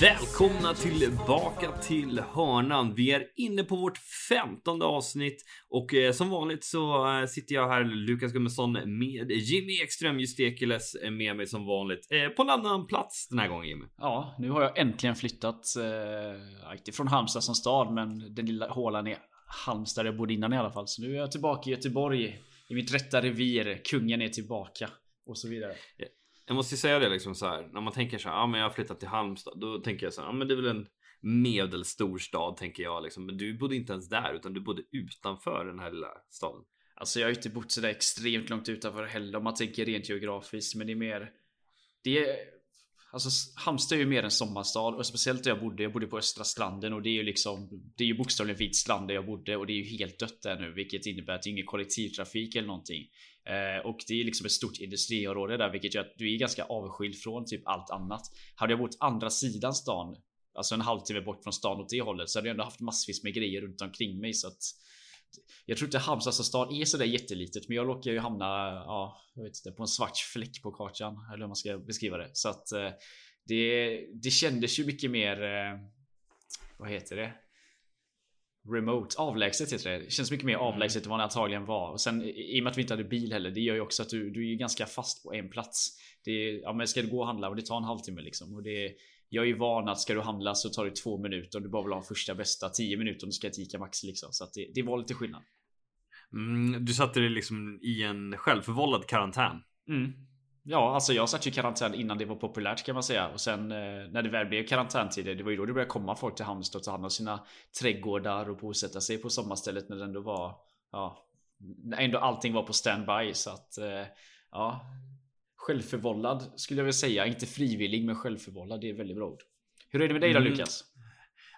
Välkomna tillbaka till hörnan. Vi är inne på vårt femtonde avsnitt och eh, som vanligt så eh, sitter jag här, Lukas Gummesson med Jimmy Ekström Justekeles med mig som vanligt eh, på en annan plats den här gången Jimmy. Ja, nu har jag äntligen flyttat. Eh, inte från Halmstad som stad, men den lilla hålan är Halmstad där jag bodde innan i alla fall. Så nu är jag tillbaka i Göteborg i mitt rätta revir. Kungen är tillbaka och så vidare. Jag måste ju säga det liksom så här när man tänker så här, ja men jag har flyttat till Halmstad. Då tänker jag så här, ja men det är väl en medelstor stad tänker jag liksom. Men du bodde inte ens där utan du bodde utanför den här lilla staden. Alltså jag har inte bott så där extremt långt utanför heller om man tänker rent geografiskt. Men det är mer... Det är... Alltså Halmstad är ju mer en sommarstad och speciellt där jag bodde. Jag bodde på Östra stranden och det är ju liksom Det är ju bokstavligen vit strand där jag bodde och det är ju helt dött där nu vilket innebär att det är ingen kollektivtrafik eller någonting. Eh, och det är liksom ett stort industriområde där vilket gör att du är ganska avskild från typ allt annat. Hade jag bott andra sidan stan Alltså en halvtimme bort från stan åt det hållet så hade jag ändå haft massvis med grejer runt omkring mig så att jag tror inte Halmstad som stad är sådär jättelitet men jag råkar ju hamna ja, jag vet inte, på en svart fläck på kartan eller hur man ska beskriva det. Så att eh, det, det kändes ju mycket mer eh, Vad heter det? Remote, avlägset heter det. Det känns mycket mer Mm. avlägset än vad det antagligen var. Och sen i och med att vi inte hade bil heller, det gör ju också att du, du är ganska fast på en plats. Det är, ja men ska du gå och handla och det tar en halvtimme liksom. Och det, jag är ju van att ska du handla så tar det två minuter och du bara vill ha första bästa tio minuter om du ska till Ica Maxi liksom. Så att det, det var lite skillnad. Mm, du satte dig liksom i en självförvållad karantän. Mm. Ja, alltså jag satt ju i karantän innan det var populärt kan man säga. Och sen eh, när det väl blev karantäntider, det var ju då det började komma folk till Halmstad och ta hand om sina trädgårdar och bosätta sig på sommarstället när det ändå var, ja, ändå allting var på standby. Så att, eh, ja, självförvållad skulle jag väl säga. Inte frivillig, men självförvållad. Det är ett väldigt bra ord. Hur är det med dig då Mm. Lukas?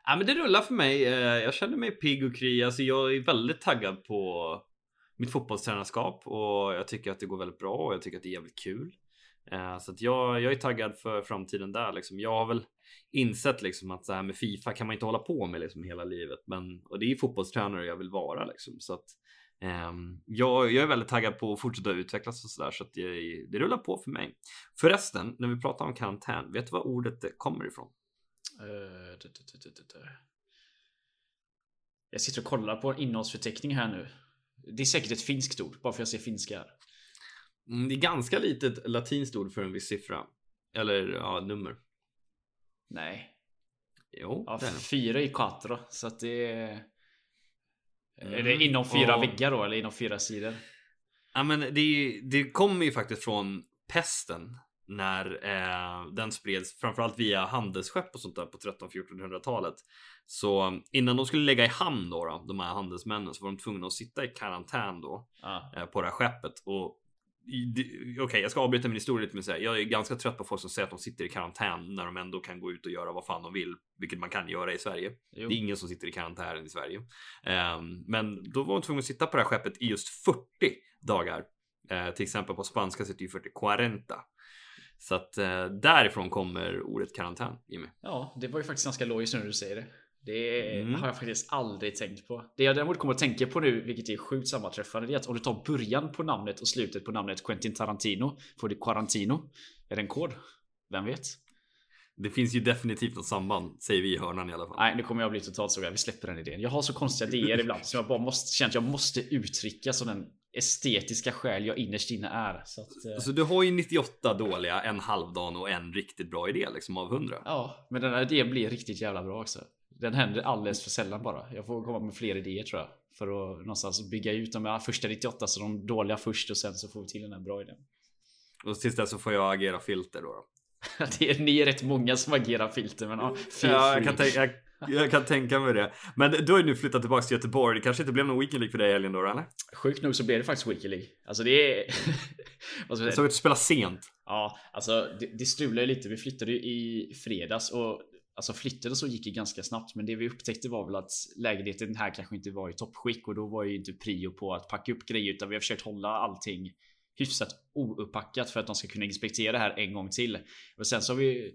Ja men det rullar för mig. Eh, Jag känner mig pigg och kry. Alltså jag är väldigt taggad på mitt fotbollstränarskap och jag tycker att det går väldigt bra och jag tycker att det är jävligt kul. Eh, så att jag, jag är taggad för framtiden där liksom. Jag har väl insett liksom att så här med Fifa kan man inte hålla på med liksom hela livet. Men och det är fotbollstränare jag vill vara liksom. Så att um, jag, jag är väldigt taggad på att fortsätta utvecklas och sådär så att det, det rullar på för mig. Förresten, när vi pratar om karantän, vet du vad ordet kommer ifrån? Eh, jag sitter och kollar på en innehållsförteckning här nu. Det är säkert ett finskt ord, bara för att jag ser finska här. Mm, det är ganska litet latinskt ord för en viss siffra. Eller ja, nummer. Nej. Jo, Ja, det är det. fyra i quattro. Så att det är... Är Mm, det inom fyra och- väggar då? Eller inom fyra sidor? Ja, men det, det kommer ju faktiskt från pesten. När eh, den spreds framförallt via handelsskepp och sånt där på 13-1400-talet. Så innan de skulle lägga i hamn då, då, de här handelsmännen, så var de tvungna att sitta i karantän då Ja. eh, på det här skeppet. Och Okej, jag ska avbryta min historia lite med att säga jag är ganska trött på folk som säger att de sitter i karantän när de ändå kan gå ut och göra vad fan de vill, vilket man kan göra i Sverige. Jo. Det är ingen som sitter i karantän i Sverige. Ehm, men då var de tvungna att sitta på det här skeppet i just 40 dagar. Eh, till exempel på spanska sitter ju 40 40. Så att eh, därifrån kommer ordet karantän, Jimmy. ja, det var ju faktiskt ganska logiskt när du säger det. Det Mm. har jag faktiskt aldrig tänkt på. Det jag däremot kommer att tänka på nu, vilket är sjukt sammanträffande, det är att om du tar början på namnet och slutet på namnet Quentin Tarantino får du Quarantino. Är det en kod? Vem vet? Det finns ju definitivt något samband, säger vi i hörnan i alla fall. Nej, nu kommer jag bli totalt sågad. Vi släpper den idén. Jag har så konstiga idéer ibland som jag bara måste känna att jag måste uttrycka som den estetiska själ jag innerst inne är. Så att, eh, Så du har ju 98 dåliga, en halvdan och en riktigt bra idé liksom av 100. Ja, men den här idén blir riktigt jävla bra också. Den händer alldeles för sällan bara. Jag får komma med fler idéer tror jag. För att någonstans bygga ut de första 98 så de dåliga först och sen så får vi till den här bra idén. Och tills dess så får jag agera filter då. då. Det är, ni är rätt många som agerar filter men ja, jag kan, tänka, jag, jag kan tänka mig det. Men du har ju nu flyttat tillbaka till Göteborg. Det kanske inte blev någon weekend League för dig i helgen då, eller? Sjukt nog så blev det faktiskt Weekly League. Alltså det är... Ska jag såg att du spelade sent. Ja, alltså det, det strulade lite. Vi flyttade ju i fredags och alltså flytten och så gick ju ganska snabbt. Men det vi upptäckte var väl att lägenheten här kanske inte var i toppskick och då var ju inte prio på att packa upp grejer utan vi har försökt hålla allting hyfsat ouppackat för att de ska kunna inspektera det här en gång till. Och sen så har vi,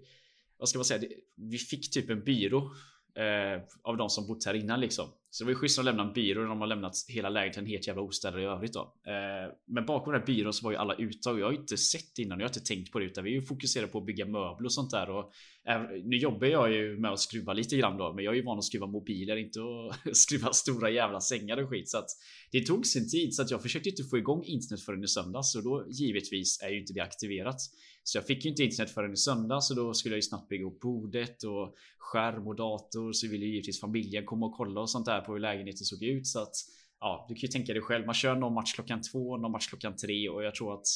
vad ska man säga, det- vi fick typ en byrå eh, av de som bott här innan liksom. Så det var ju schysst att lämna en byrå när de har lämnat hela lägenheten helt jävla ostädad i övrigt då. Eh, men bakom den här byrån så var ju alla uttag. och jag har ju inte sett innan. Jag har inte tänkt på det utan vi är ju fokuserade på att bygga möbler och sånt där. Och, eh, nu jobbar jag ju med att skruva lite grann då, men jag är ju van att skruva mobiler, inte att skruva stora jävla sängar och skit. Så att det tog sin tid så att jag försökte inte få igång internet förrän i söndags och då givetvis är ju inte det aktiverat. Så jag fick ju inte internet förrän i söndags så då skulle jag ju snabbt bygga upp bordet och skärm och dator så ville ju givetvis familjen komma och kolla och sånt där på hur lägenheten såg ut så att ja, du kan ju tänka dig själv. Man kör någon match klockan två, någon match klockan tre och jag tror att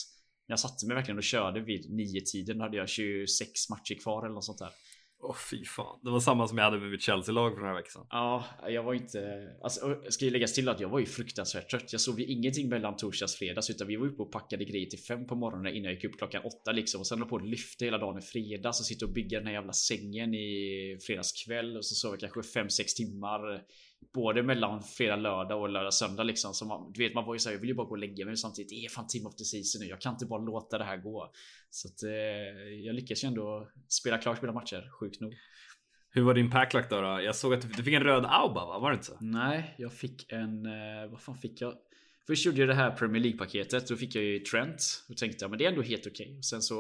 när jag satte mig verkligen och körde vid nio tiden då hade jag 26 matcher kvar eller något sånt där. Åh oh, fy fan. Det var samma som jag hade med mitt Chelsea-lag för den här veckan. Ja, jag var inte... Alltså, ska ju läggas till att jag var ju fruktansvärt trött. Jag sov ju ingenting mellan torsdags och fredags utan vi var uppe och packade grejer till fem på morgonen innan jag gick upp klockan åtta liksom. Och sen höll på att lyfta hela dagen i fredags och sitta och bygga den här jävla sängen i fredags kväll. Och så sov jag kanske fem sex timmar både mellan fredag, lördag och lördag, söndag liksom. Så man, du vet, man var ju såhär, jag vill ju bara gå och lägga mig samtidigt. Det är fan team of the season nu. Jag kan inte bara låta det här gå. Så att eh, jag lyckas ju ändå spela klart mina matcher, sjukt nog. Hur var din packlack då, då? Jag såg att du fick en röd Auba va? Var det inte så? Nej, jag fick en... Eh, vad fan fick jag? Först gjorde jag det här Premier League paketet. Då fick jag ju Trent. Då tänkte jag men det är ändå helt okej. Okay. sen så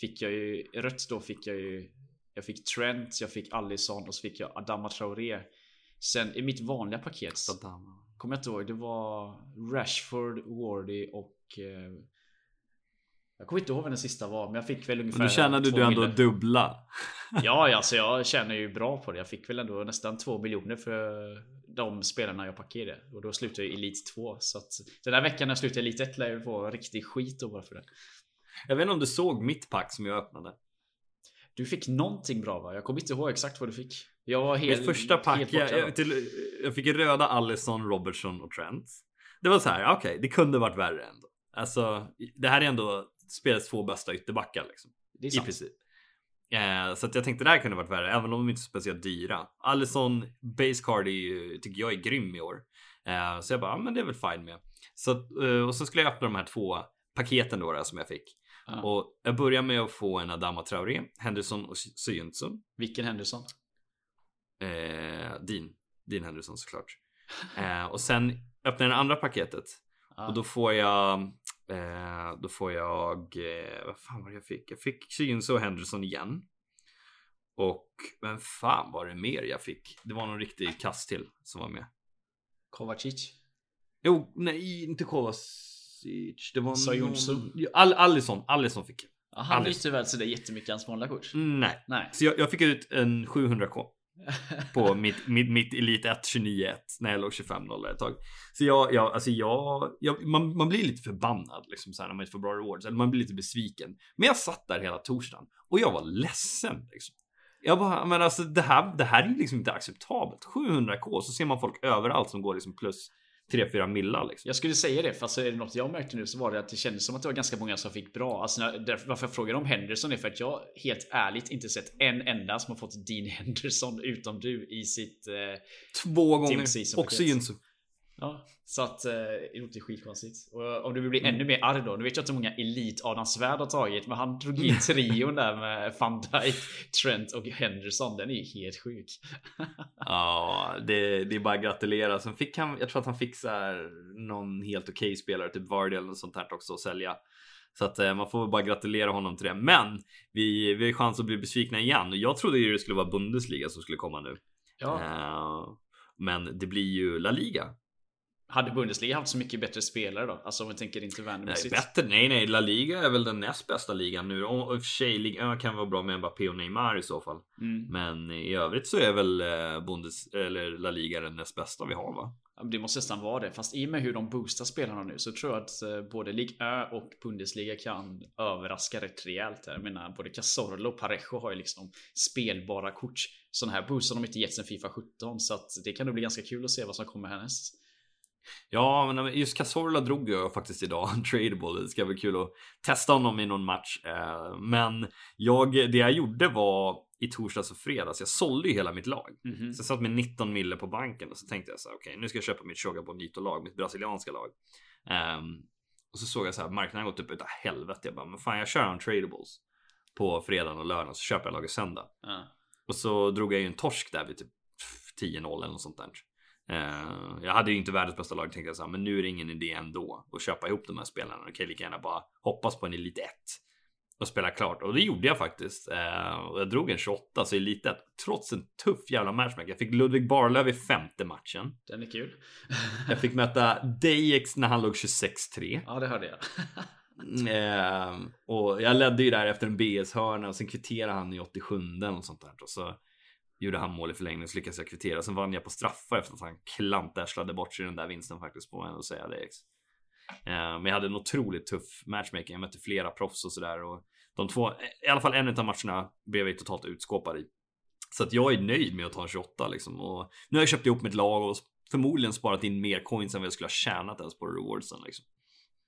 fick jag ju rött då fick jag ju... Jag fick Trent, jag fick Allison och så fick jag Adama Traoré. Sen i mitt vanliga paket Kommer jag inte ihåg. Det var Rashford, Wardy och eh, Jag kommer inte ihåg vad den sista var men jag fick väl ungefär Men då tjänade du ändå mille. dubbla Ja alltså jag tjänar ju bra på det Jag fick väl ändå nästan två miljoner för De spelarna jag parkerade Och då slutade jag i Elite 2 Så att Den här veckan när jag slutade i Elite 1 lär jag få riktig skit då bara för det Jag vet inte om du såg mitt pack som jag öppnade Du fick någonting bra va? Jag kommer inte ihåg exakt vad du fick jag var helt... Mitt första pack, jag, jag, till, jag fick röda Allison, Robertson och Trent. Det var så här, okej, okay, det kunde varit värre ändå. Alltså, det här är ändå spelets två bästa ytterbackar liksom. Det är sant. I princip. Eh, så att jag tänkte det här kunde varit värre, även om de inte är speciellt dyra. Allison base card är ju, tycker jag är grym i år. Eh, så jag bara, ja, men det är väl fine med. Så, eh, och så skulle jag öppna de här två paketen då, då som jag fick. Ah. Och jag börjar med att få en Adama Traoré, Henderson och Syjuntsson. Vilken Henderson? Eh, Dean. Dean Henderson såklart. Eh, och sen öppnar jag det andra paketet. Ah. Och då får jag eh, Då får jag eh, Vad fan var det jag fick? Jag fick och Henderson igen. Och vem fan var det mer jag fick? Det var någon riktig kast till som var med. Kovacic? Jo, nej inte Kovacic. Det var någon... All, Allison, Allison fick jag. Han bytte väl sådär jättemycket hans vanliga kort? Nej. nej. Så jag, jag fick ut en 700k på mitt, mitt, mitt Elite 1 29 när jag låg 25-0 ett tag. Så jag, jag, alltså jag, jag man, man blir lite förbannad liksom så här, när man inte får bra rewards. Eller man blir lite besviken. Men jag satt där hela torsdagen och jag var ledsen. Liksom. Jag bara, men alltså det här, det här är liksom inte acceptabelt. 700k så ser man folk överallt som går liksom plus 3-4 millar liksom. Jag skulle säga det, fast är det något jag märkte nu så var det att det kändes som att det var ganska många som fick bra. Alltså när, därför, varför jag frågar om Henderson är för att jag helt ärligt inte sett en enda som har fått Dean Henderson utom du i sitt eh, Två gånger. Också Jinsu. Ja, så att eh, det låter skitkonstigt. Och om du vill bli mm. ännu mer arg då. Nu vet jag inte hur många Elit Adam Svärd har tagit. Men han drog in trion där med van Dijk, Trent och Henderson. Den är ju helt sjuk. ja, det, det är bara att gratulera. Sen fick han, jag tror att han fick så här, någon helt okej okay spelare, typ Vardy eller något sånt här också att sälja. Så att eh, man får bara gratulera honom till det. Men vi, vi har chans att bli besvikna igen. Och jag trodde ju det skulle vara Bundesliga som skulle komma nu. Ja. Uh, men det blir ju La Liga hade Bundesliga haft så mycket bättre spelare då? Alltså om vi tänker inte. Nej, bättre? Nej, nej. La Liga är väl den näst bästa ligan nu. Och i och för sig, Liga kan vara bra med Mbappé och Neymar i så fall. Mm. Men i övrigt så är väl eh, Bundes eller La Liga den näst bästa vi har va? Det måste nästan vara det. Fast i och med hur de boostar spelarna nu så tror jag att eh, både Ligue Ö och Bundesliga kan överraska rätt rejält. Jag menar både Cazorla och Parejo har ju liksom spelbara kort. Sådana här boostar de inte gett sen Fifa 17 så att det kan nog bli ganska kul att se vad som kommer härnäst. Ja, men just Cazorla drog jag faktiskt idag, tradable. Det ska bli kul att testa honom i någon match. Eh, men jag, det jag gjorde var i torsdags och fredags. Jag sålde ju hela mitt lag. Mm -hmm. Så jag satt med 19 mille på banken och så tänkte jag så här, okej, okay, nu ska jag köpa mitt Choga Bonito lag, mitt brasilianska lag. Um, och så såg jag så här, marknaden gått upp utav helvete. Jag bara, men fan, jag kör en tradables på fredagen och lördagen så köper jag laget söndag. Mm. Och så drog jag ju en torsk där vid typ 10-0 eller något sånt där. Uh, jag hade ju inte världens bästa lag tänkte jag så men nu är det ingen idé ändå att köpa ihop de här spelarna. Då kan jag lika gärna bara hoppas på en Elit 1 och spela klart och det gjorde jag faktiskt. Uh, och jag drog en 28 så Elit 1 trots en tuff jävla matchmaker. Jag fick Ludvig Barlöv i femte matchen. Den är kul. jag fick möta Dejex när han låg 26-3. Ja, det hörde jag. uh, och jag ledde ju där efter en BS hörna och sen kvitterade han i 87 och sånt där. Och så gjorde han mål i förlängning så lyckades jag kvittera. Sen vann jag på straffar efter att han klantarslade bort sig den där vinsten faktiskt på en och säga det. Eh, men jag hade en otroligt tuff matchmaking. Jag mötte flera proffs och sådär och de två, eh, i alla fall en av matcherna blev jag totalt utskåpad i. Så att jag är nöjd med att ta en 28 liksom. Och nu har jag köpt ihop mitt lag och förmodligen sparat in mer coins än vad jag skulle ha tjänat ens på rewardsen liksom.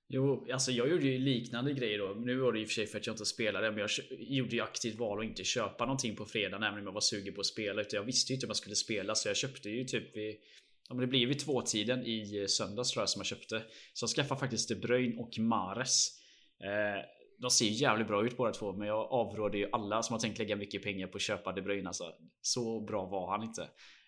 Jo, alltså jag gjorde ju liknande grejer då. Nu var det i och för sig för att jag inte spelade, men jag gjorde ju aktivt val att inte köpa någonting på fredag, även om jag var sugen på att spela. Utan jag visste ju inte om jag skulle spela, så jag köpte ju typ vid Ja, men det blev vid tvåtiden i eh, söndags tror jag som jag köpte. Så jag skaffade faktiskt De Bruyne och Mares. Eh, de ser ju jävligt bra ut båda två, men jag avråder ju alla som har tänkt lägga mycket pengar på att köpa De Bruyne. Alltså, så bra var han inte.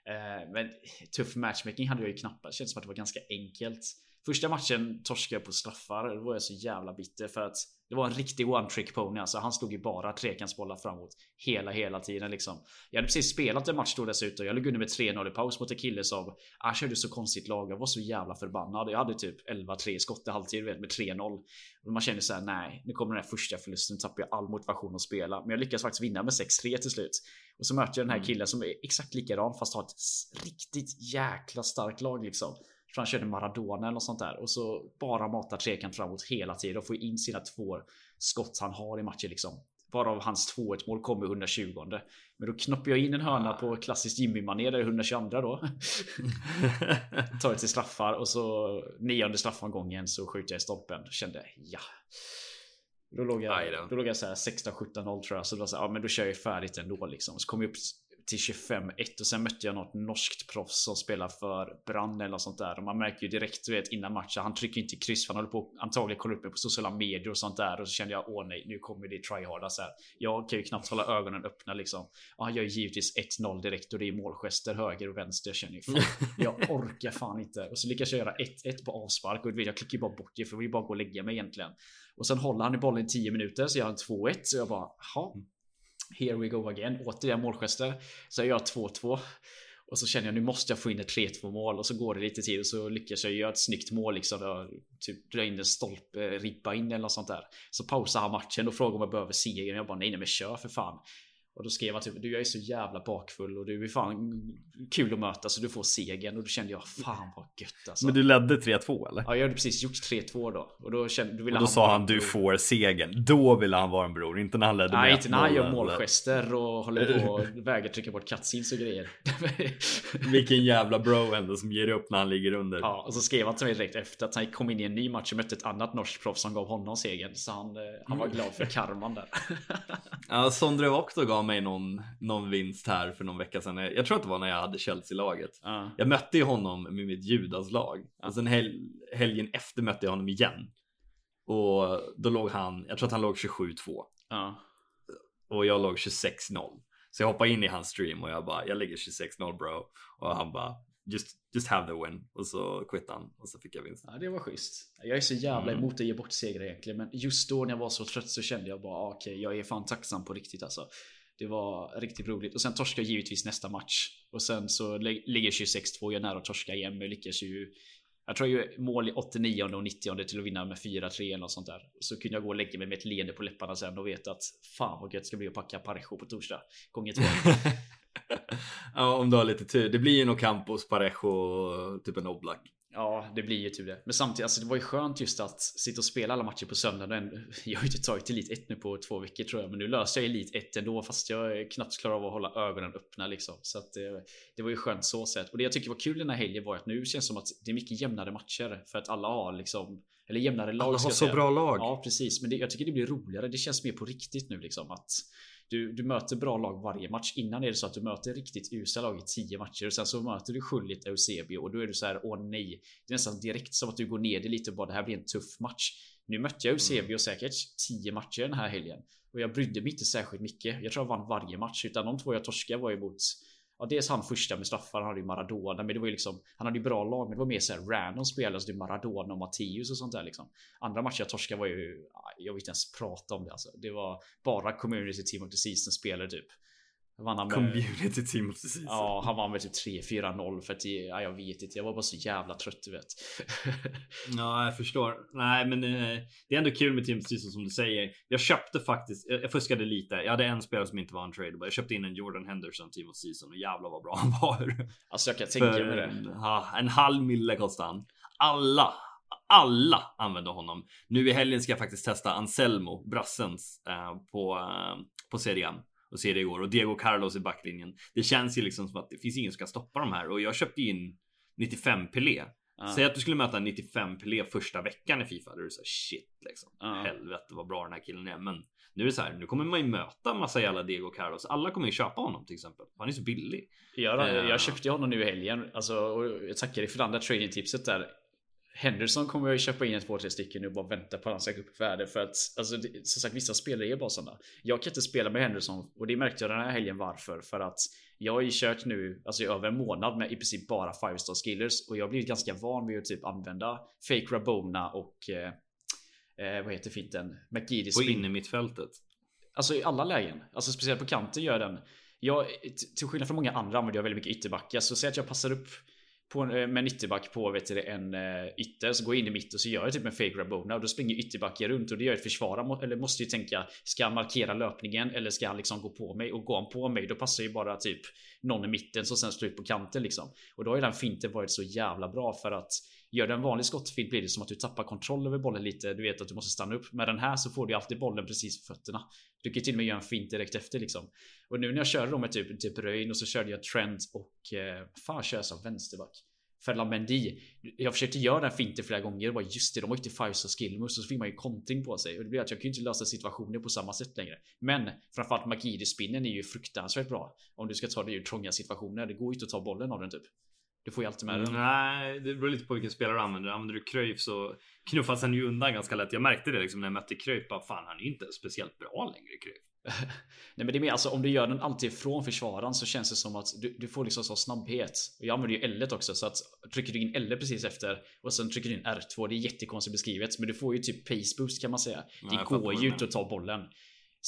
Eh, men tuff matchmaking hade jag ju knappast. Känns som att det var ganska enkelt. Första matchen torskade jag på straffar. Då var jag så jävla bitter för att det var en riktig one trick pony. Alltså han slog ju bara trekantsbollar framåt hela, hela tiden liksom. Jag hade precis spelat en match då dessutom. Jag låg under med 3-0 i paus mot en kille som ah, körde så konstigt lag. Jag var så jävla förbannad. Jag hade typ 11-3 skott i halvtid vet, med 3-0. Och man känner så här, nej, nu kommer den här första förlusten. Tappar jag all motivation att spela. Men jag lyckas faktiskt vinna med 6-3 till slut. Och så möter jag den här mm. killen som är exakt likadan fast har ett riktigt jäkla starkt lag liksom. För han körde Maradona eller sånt där. Och så bara matar trekant framåt hela tiden och får in sina två skott han har i matchen liksom. Varav hans 2-1 mål kommer 120 Men då knoppar jag in en hörna på klassiskt Jimmy-manér där 122 då. Tar det till straffar och så nionde straffomgången så skjuter jag i stolpen. Kände ja. Då låg jag, då låg jag så 16-17-0 tror jag. Så då var så här, ja men då kör jag färdigt ändå liksom. Så kom jag upp till 25-1 och sen mötte jag något norskt proffs som spelar för Brand eller sånt där. Och man märker ju direkt du vet innan matchen. Han trycker inte kryss för han håller på antagligen kolla upp mig på sociala medier och sånt där. Och så kände jag åh nej, nu kommer det tryharda så här. Jag kan ju knappt hålla ögonen öppna liksom. Ja, han gör givetvis 1-0 direkt och det är målgester höger och vänster. Jag känner ju fan, jag orkar fan inte. Och så lyckas jag göra 1-1 på avspark och jag klickar bara bort det för vill bara gå och lägga mig egentligen. Och sen håller han i bollen i 10 minuter så gör han 2-1 så jag bara, jaha. Here we go again. Återigen målgester. Så jag gör 2-2. Och så känner jag nu måste jag få in ett 3-2 mål och så går det lite tid och så lyckas jag göra ett snyggt mål liksom. Jag typ dra in en stolpe, ribba in eller något sånt där. Så pausar han matchen och frågar om jag behöver segern. Jag bara nej, nej men kör för fan. Och då skrev han typ du jag är så jävla bakfull och du är fan kul att möta så du får segern och då kände jag fan vad gött alltså. Men du ledde 3-2 eller? Ja jag hade precis gjort 3-2 då. Och då, kände, då ville och då han sa han du får segern. Då ville han vara en bror, inte när han ledde Nej inte när han gör målgester och håller på och vägrar trycka bort cutscenes och grejer. Vilken jävla bro ändå som ger upp när han ligger under. Ja och så skrev han till mig direkt efter att han kom in i en ny match och mötte ett annat norskt proffs som gav honom segern. Så han, eh, han var glad för karman där. ja Sondre Vokto gav mig någon, någon vinst här för någon vecka sedan. Jag tror att det var när jag hade Chelsea-laget. Uh. Jag mötte ju honom med mitt Judas-lag. Uh. Och sen hel helgen efter mötte jag honom igen. Och då låg han, jag tror att han låg 27-2. Uh. Och jag låg 26-0. Så jag hoppade in i hans stream och jag bara, jag lägger 26-0 bro. Och han bara, just, just have the win. Och så quittade han och så fick jag vinst. Ja, det var schysst. Jag är så jävla mm. emot att ge bort segrar egentligen. Men just då när jag var så trött så kände jag bara, ah, okej, okay, jag är fan tacksam på riktigt alltså. Det var riktigt roligt. Och sen torskar givetvis nästa match. Och sen så ligger 26-2. Jag är nära att torska igen. Men lyckas ju jag tror jag gör mål i 89 och 90 till att vinna med 4-3 eller något sånt där. Så kunde jag gå och lägga mig med ett leende på läpparna sen och veta att fan vad gött det ska bli att packa Parejo på torsdag. Gånger två. ja, om du har lite tur. Det blir ju nog Campos, Parejo, typ en Oblak. Ja, det blir ju tur det. Men samtidigt, alltså, det var ju skönt just att sitta och spela alla matcher på söndagen. Jag har ju inte tagit Elit 1 nu på två veckor tror jag, men nu löser jag Elit 1 ändå, fast jag knappt klarar av att hålla ögonen öppna liksom. Så att det, det var ju skönt så sett. Och det jag tycker var kul den här helgen var att nu känns det som att det är mycket jämnare matcher för att alla har liksom eller jämnare lag. Alla har så bra lag. Ja, precis. Men det, jag tycker det blir roligare. Det känns mer på riktigt nu liksom att du, du möter bra lag varje match. Innan är det så att du möter riktigt usla lag i 10 matcher och sen så möter du Schullit Eusebio och då är du så här åh nej. Det är nästan direkt som att du går ner det lite och bara det här blir en tuff match. Nu mötte jag Eusebio mm. säkert 10 matcher den här helgen och jag brydde mig inte särskilt mycket. Jag tror jag vann varje match utan de två jag torskade var ju mot Ja, dels han första med straffar, han hade ju Maradona, men det var ju liksom Han hade ju bra lag, men det var mer såhär random spelare, så det Maradona och Matteus och sånt där liksom. Andra matcher jag torskade var ju Jag vill inte ens prata om det alltså. Det var bara community team of the season spelare typ. Vann han med, Community team of the season. Ja, han vann med typ 3-4-0 för att ja, jag vet inte. Jag var bara så jävla trött du vet. ja, jag förstår. Nej, men eh, det är ändå kul med team of the season som du säger. Jag köpte faktiskt. Jag fuskade lite. Jag hade en spelare som inte var en trade. Jag köpte in en Jordan Henderson team of the season och jävlar vad bra han var. Alltså jag kan tänka mig det. Ja, en halv mille kostade han. Alla alla använder honom. Nu i helgen ska jag faktiskt testa Anselmo, brassens, eh, på, eh, på Serie och se det igår och Diego Carlos i backlinjen. Det känns ju liksom som att det finns ingen som ska stoppa de här och jag köpte in 95 Pelé. Uh. Säg att du skulle möta 95 Pelé första veckan i Fifa. Då är det så här, shit liksom. Uh. Helvete vad bra den här killen är. Men nu är det så här, nu kommer man ju möta massa jävla Diego Carlos. Alla kommer ju köpa honom till exempel. Han är så billig. Jag, uh. jag köpte honom nu i helgen. Alltså, och jag tackar dig för det andra trading tipset där. Henderson kommer jag köpa in ett två, tre stycken nu och bara vänta på att han ska gå upp i värde för att alltså, det, som sagt vissa spelare är bara sådana. Jag kan inte spela med Henderson och det märkte jag den här helgen varför för att jag har ju kört nu alltså i över en månad med i princip bara 5 star skillers och jag har blivit ganska van vid att typ använda fake Rabona och eh, eh vad heter finten? McGeady På inne mittfältet. Alltså i alla lägen. Alltså speciellt på kanten gör den. Jag, till skillnad från många andra använder jag väldigt mycket ytterbackar så säg att jag passar upp på, eh, med en ytterback på vet du, en eh, ytter så går jag in i mitt och så gör jag typ en fake rabona och då springer ytterbacken runt och det gör ett försvara eller måste ju tänka ska han markera löpningen eller ska han liksom gå på mig? Och går han på mig då passar ju bara typ någon i mitten som sen slår ut på kanten liksom. Och då har ju den finten varit så jävla bra för att Gör du en vanlig skottfint blir det som att du tappar kontroll över bollen lite. Du vet att du måste stanna upp. Med den här så får du alltid bollen precis för fötterna. Du kan till och med göra en fint direkt efter liksom. Och nu när jag körde då med typ, typ Röjn och så körde jag Trent och eh, fan kör jag som vänsterback. Ferland Jag försökte göra den finten flera gånger och bara just det, de åkte five och skillmus och så fick man ju kontring på sig och det blir att jag kan ju inte lösa situationer på samma sätt längre. Men framförallt Magidi-spinnen är ju fruktansvärt bra om du ska ta dig ur trånga situationer. Det går ju inte att ta bollen av den typ. Du får ju alltid med den. Nej, det beror lite på vilken spelare du använder. Använder du Cruyff så knuffas han ju undan ganska lätt. Jag märkte det liksom när jag mötte Cruyff. Bara, fan, han är inte speciellt bra längre Cruyff. Nej men det är mer alltså om du gör den alltid från försvararen så känns det som att du, du får liksom så snabbhet. Och jag använder ju L också så att trycker du in L precis efter och sen trycker du in R2. Det är jättekonstigt beskrivet men du får ju typ pace boost kan man säga. Det går ju inte att ta bollen.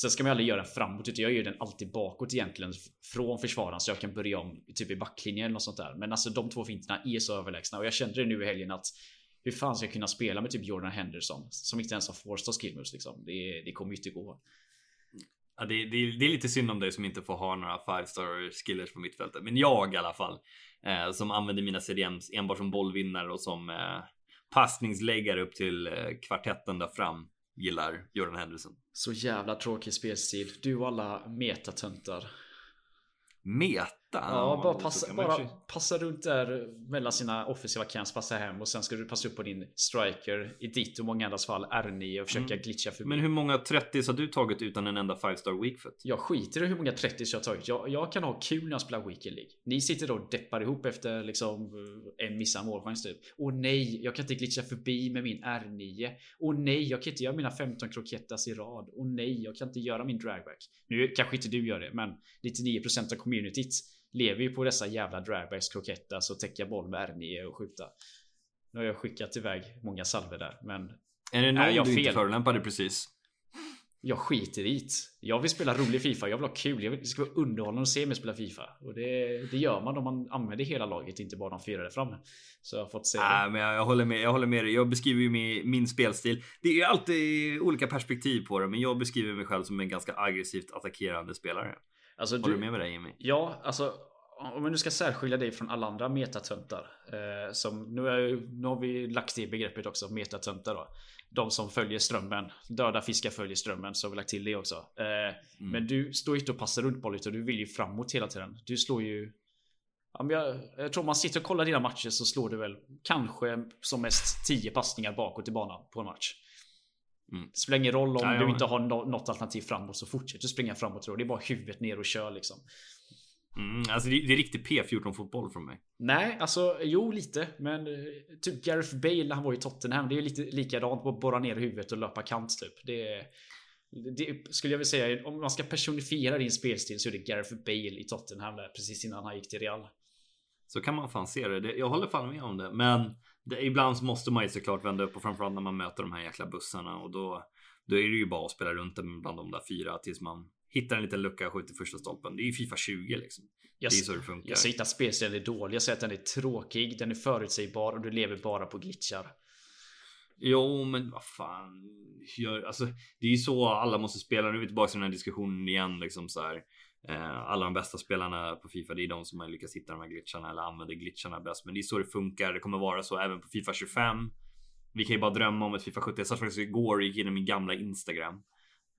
Sen ska man aldrig göra den framåt utan jag gör den alltid bakåt egentligen från försvararen så jag kan börja om typ i backlinjen eller något sånt där. Men alltså de två finterna är så överlägsna och jag kände det nu i helgen att hur fan ska jag kunna spela med typ Jordan Henderson som inte ens har forced skill moves liksom. Det, det kommer ju inte gå. Ja, det, det, det, är lite synd om dig som inte får ha några 5 star skillers på mittfältet. Men jag i alla fall. Eh, som använder mina CDMs enbart som bollvinnare och som eh, passningsläggare upp till eh, kvartetten där fram. Gillar Jordan Henderson. Så jävla tråkig spelstil. Du och alla metatöntar. Meta? Ja, bara, passa, bara passa runt där mellan sina offensiva camps, passa hem och sen ska du passa upp på din striker i ditt och många andras fall R9 och försöka mm. glitcha förbi. Men hur många 30 har du tagit utan en enda 5 star weekfoot? Jag skiter i hur många 30 jag har tagit. Jag, jag kan ha kul när jag spelar weekend League. Ni sitter då och deppar ihop efter liksom en missad målchans typ. Och nej, jag kan inte glitcha förbi med min R9. Och nej, jag kan inte göra mina 15 krokettas i rad. Och nej, jag kan inte göra min dragback. Nu kanske inte du gör det, men 99% av communityt lever ju på dessa jävla dragbacks, krokettas och täcka boll med R9 och skjuta. Nu har jag skickat iväg många salver där, men... Är det någon är jag du fel? inte förolämpade precis? Jag skiter i det. Jag vill spela rolig Fifa, jag vill ha kul. Jag vill, det ska vara underhållande att se mig spela Fifa. Och det, det gör man om man använder hela laget, inte bara de fyra där framme. Så jag har fått se Nej, men jag, jag, håller med, jag håller med dig. Jag beskriver ju min, min spelstil. Det är alltid olika perspektiv på det, men jag beskriver mig själv som en ganska aggressivt attackerande spelare. Alltså, Håller du med mig där Jimmy? Ja, alltså om vi nu ska särskilja dig från alla andra metatöntar. Eh, som, nu, är, nu har vi lagt det begreppet också, metatöntar då. De som följer strömmen. Döda fiskar följer strömmen, så har vi lagt till det också. Eh, mm. Men du står ju inte och passar runt bollen, du vill ju framåt hela tiden. Du slår ju... Ja, jag, jag tror man sitter och kollar dina matcher så slår du väl kanske som mest 10 passningar bakåt i banan på en match. Mm. Det spelar ingen roll om ja, du inte har något alternativ framåt så fortsätter du springa framåt tror jag. Det är bara huvudet ner och kör liksom. Mm, alltså det, det är riktig P14 fotboll från mig. Nej, alltså jo lite. Men eh, typ Gareth Bale när han var i Tottenham. Det är ju lite likadant. Bara borra ner huvudet och löpa kant typ. Det är... det skulle jag vilja säga, om man ska personifiera din spelstil så är det Gareth Bale i Tottenham där precis innan han gick till Real. Så kan man fan se det. Jag håller fan med om det. Men det, ibland så måste man ju såklart vända upp och framförallt när man möter de här jäkla bussarna och då, då är det ju bara att spela runt bland de där fyra tills man hittar en liten lucka och skjuter första stolpen. Det är ju Fifa 20 liksom. Jag, det är så det funkar. Jag säger inte att spelstilen är dålig. Jag säger att den är tråkig. Den är förutsägbar och du lever bara på glitchar. Jo, men vad fan. Gör, alltså, det är ju så alla måste spela. Nu är vi tillbaka till den här diskussionen igen. Liksom så här. Eh, alla de bästa spelarna på Fifa, det är de som har lyckats hitta de här glitcharna eller använder glitcharna bäst. Men det är så det funkar. Det kommer vara så även på Fifa 25. Vi kan ju bara drömma om ett Fifa 70. Jag satt faktiskt igår gick in i min gamla Instagram.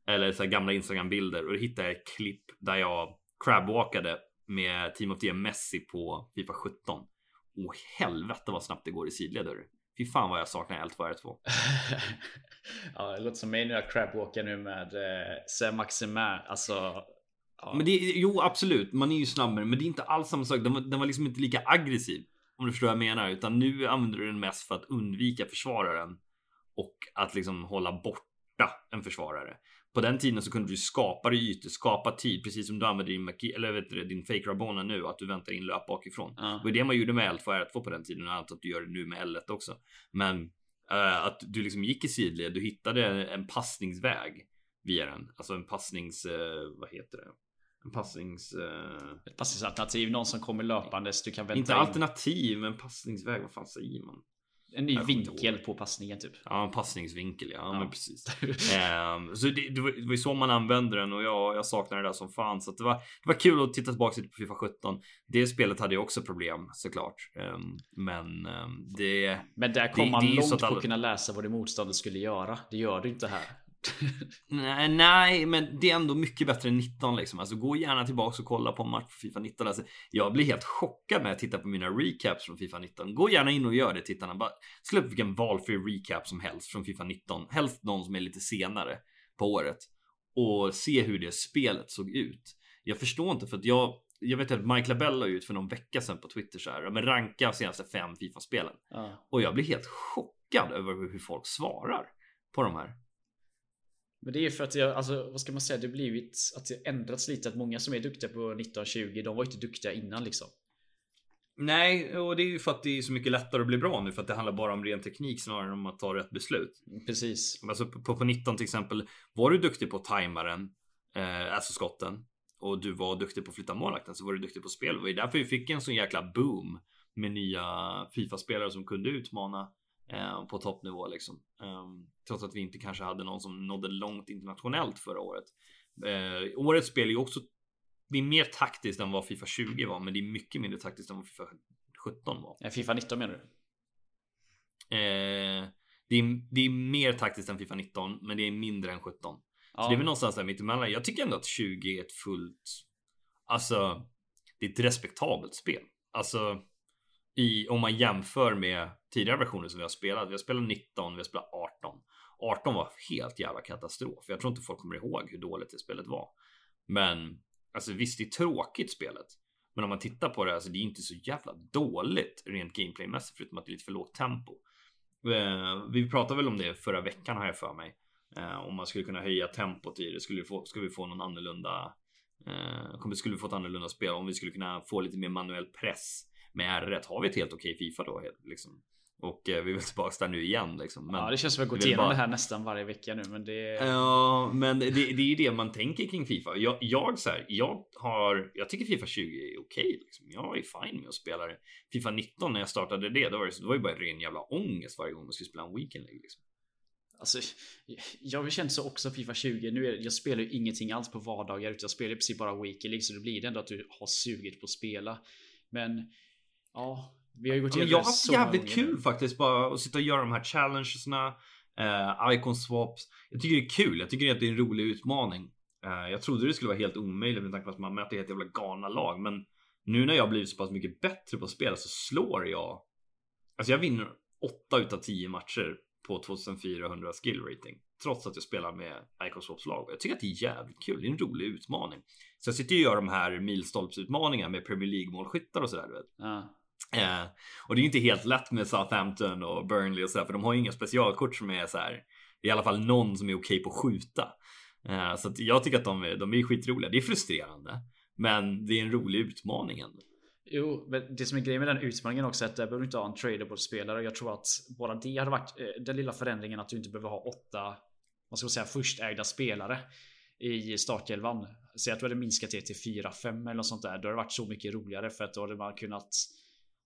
Eller så här gamla Instagram bilder och då hittade jag ett klipp där jag crabwalkade med Team of the Messi på Fifa 17. Åh helvete vad snabbt det går i sidled hörru. Fy fan vad jag saknar L2 R2. ja, det låter som mig när jag crabwalkar nu med eh, Sam Maximin. Alltså. Ja. Men det, jo absolut, man är ju snabbare, men det är inte alls samma sak. Den var, den var liksom inte lika aggressiv. Om du förstår vad jag menar, utan nu använder du den mest för att undvika försvararen och att liksom hålla borta en försvarare. På den tiden så kunde du skapa ytor, skapa tid, precis som du använder din, eller vet du, din fake Rabona nu, att du väntar in löp bakifrån. Ja. Det var det man gjorde med L2 R2 på den tiden och antar att du gör det nu med L1 också. Men uh, att du liksom gick i sidled, du hittade en passningsväg via den, alltså en passnings, uh, vad heter det? En passnings... Uh... Ett passningsalternativ, någon som kommer löpandes, du kan vänta Inte in. alternativ, men passningsväg, vad fan säger man? En ny vinkel på passningen typ. Ja, en passningsvinkel. Ja, ja. men precis. um, så det, det, var, ju så man använde den och jag, jag saknar det där som fan. Så det var, det var kul att titta tillbaka lite på Fifa 17. Det spelet hade ju också problem såklart. Um, men um, det. Men där kom det, man långt på att kunna läsa vad det motståndet skulle göra. Det gör du inte här nej, nej, men det är ändå mycket bättre än 19 liksom. Alltså gå gärna tillbaka och kolla på en match på Fifa 19. Alltså, jag blir helt chockad när jag tittar på mina recaps från Fifa 19. Gå gärna in och gör det tittarna. Bara slå upp vilken valfri recap som helst från Fifa 19. Helst någon som är lite senare på året och se hur det spelet såg ut. Jag förstår inte för att jag jag vet att Mike Labella ut för någon vecka sedan på Twitter så här, men ranka senaste fem Fifa-spelen. Uh. Och jag blir helt chockad över hur folk svarar på de här. Men det är för att jag, alltså vad ska man säga, det har blivit att det ändrats lite. Att många som är duktiga på 1920, de var inte duktiga innan liksom. Nej, och det är ju för att det är så mycket lättare att bli bra nu för att det handlar bara om ren teknik snarare än om att ta rätt beslut. Precis. Alltså på, på 19 till exempel, var du duktig på timaren, eh, alltså skotten, och du var duktig på att flytta målvakten så var du duktig på spel. Det var ju därför vi fick en sån jäkla boom med nya Fifa-spelare som kunde utmana eh, på toppnivå liksom. Eh, trots att vi inte kanske hade någon som nådde långt internationellt förra året. Eh, årets spel är ju också det är mer taktiskt än vad Fifa 20 var, men det är mycket mindre taktiskt än vad Fifa 17 var. Ja, Fifa 19 menar du? Eh, det, är, det är mer taktiskt än Fifa 19, men det är mindre än 17. Ja. Så det är väl någonstans där mittemellan. Jag tycker ändå att 20 är ett fullt, alltså, det är ett respektabelt spel. Alltså, i, om man jämför med tidigare versioner som vi har spelat. Vi har spelat 19, vi har spelat 18. 18 var helt jävla katastrof. Jag tror inte folk kommer ihåg hur dåligt det spelet var. Men alltså visst, det är tråkigt spelet. Men om man tittar på det, alltså det är inte så jävla dåligt rent gameplaymässigt förutom att det är lite för lågt tempo. Eh, vi pratade väl om det förra veckan har jag för mig. Eh, om man skulle kunna höja tempot i det skulle vi få, skulle vi få någon annorlunda eh, skulle vi få ett annorlunda spel om vi skulle kunna få lite mer manuell press med R1 har vi ett helt okej Fifa då liksom. Och eh, vi är väl tillbaka där nu igen liksom. Men ja, det känns som att vi har gått igenom bara... det här nästan varje vecka nu, men det. Ja, men det, det är ju det man tänker kring Fifa. Jag, jag så här, jag har. Jag tycker Fifa 20 är okej. Liksom. Jag är fine med att spela det. Fifa 19 när jag startade det, då var det, det var ju bara ren jävla ångest varje gång man skulle spela en weekend liksom. Alltså, jag har känt så också Fifa 20. Nu är, jag spelar ju ingenting alls på vardagar utan jag spelar i princip bara weekend så det blir det ändå att du har suget på att spela. Men Ja, vi har ju gått igenom Jag har haft jävligt kul nu. faktiskt bara att sitta och göra de här challengesna. Uh, icon swaps. Jag tycker det är kul. Jag tycker att det är en rolig utmaning. Uh, jag trodde det skulle vara helt omöjligt med tanke på att man möter helt jävla galna lag. Men nu när jag blivit så pass mycket bättre på spel så slår jag. Alltså jag vinner 8 utav 10 matcher på 2400 skill rating. Trots att jag spelar med Icon Swaps lag. Jag tycker att det är jävligt kul. Det är en rolig utmaning. Så jag sitter och gör de här milstolpsutmaningar med Premier League målskyttar och sådär. Du vet. Ja. Eh, och det är inte helt lätt med Southampton och Burnley och sådär för de har ju inga specialkort som är så här. I alla fall någon som är okej okay på att skjuta. Eh, så att jag tycker att de är, de är skitroliga. Det är frustrerande, men det är en rolig utmaning ändå. Jo, men det som är grejen med den utmaningen också är att där behöver du inte ha en tradable spelare. Jag tror att bara det hade varit eh, den lilla förändringen att du inte behöver ha åtta, vad ska man säga, förstägda spelare i startelvan. Säg att du hade minskat det till 4-5 eller något sånt där. Då hade det varit så mycket roligare för att då hade man kunnat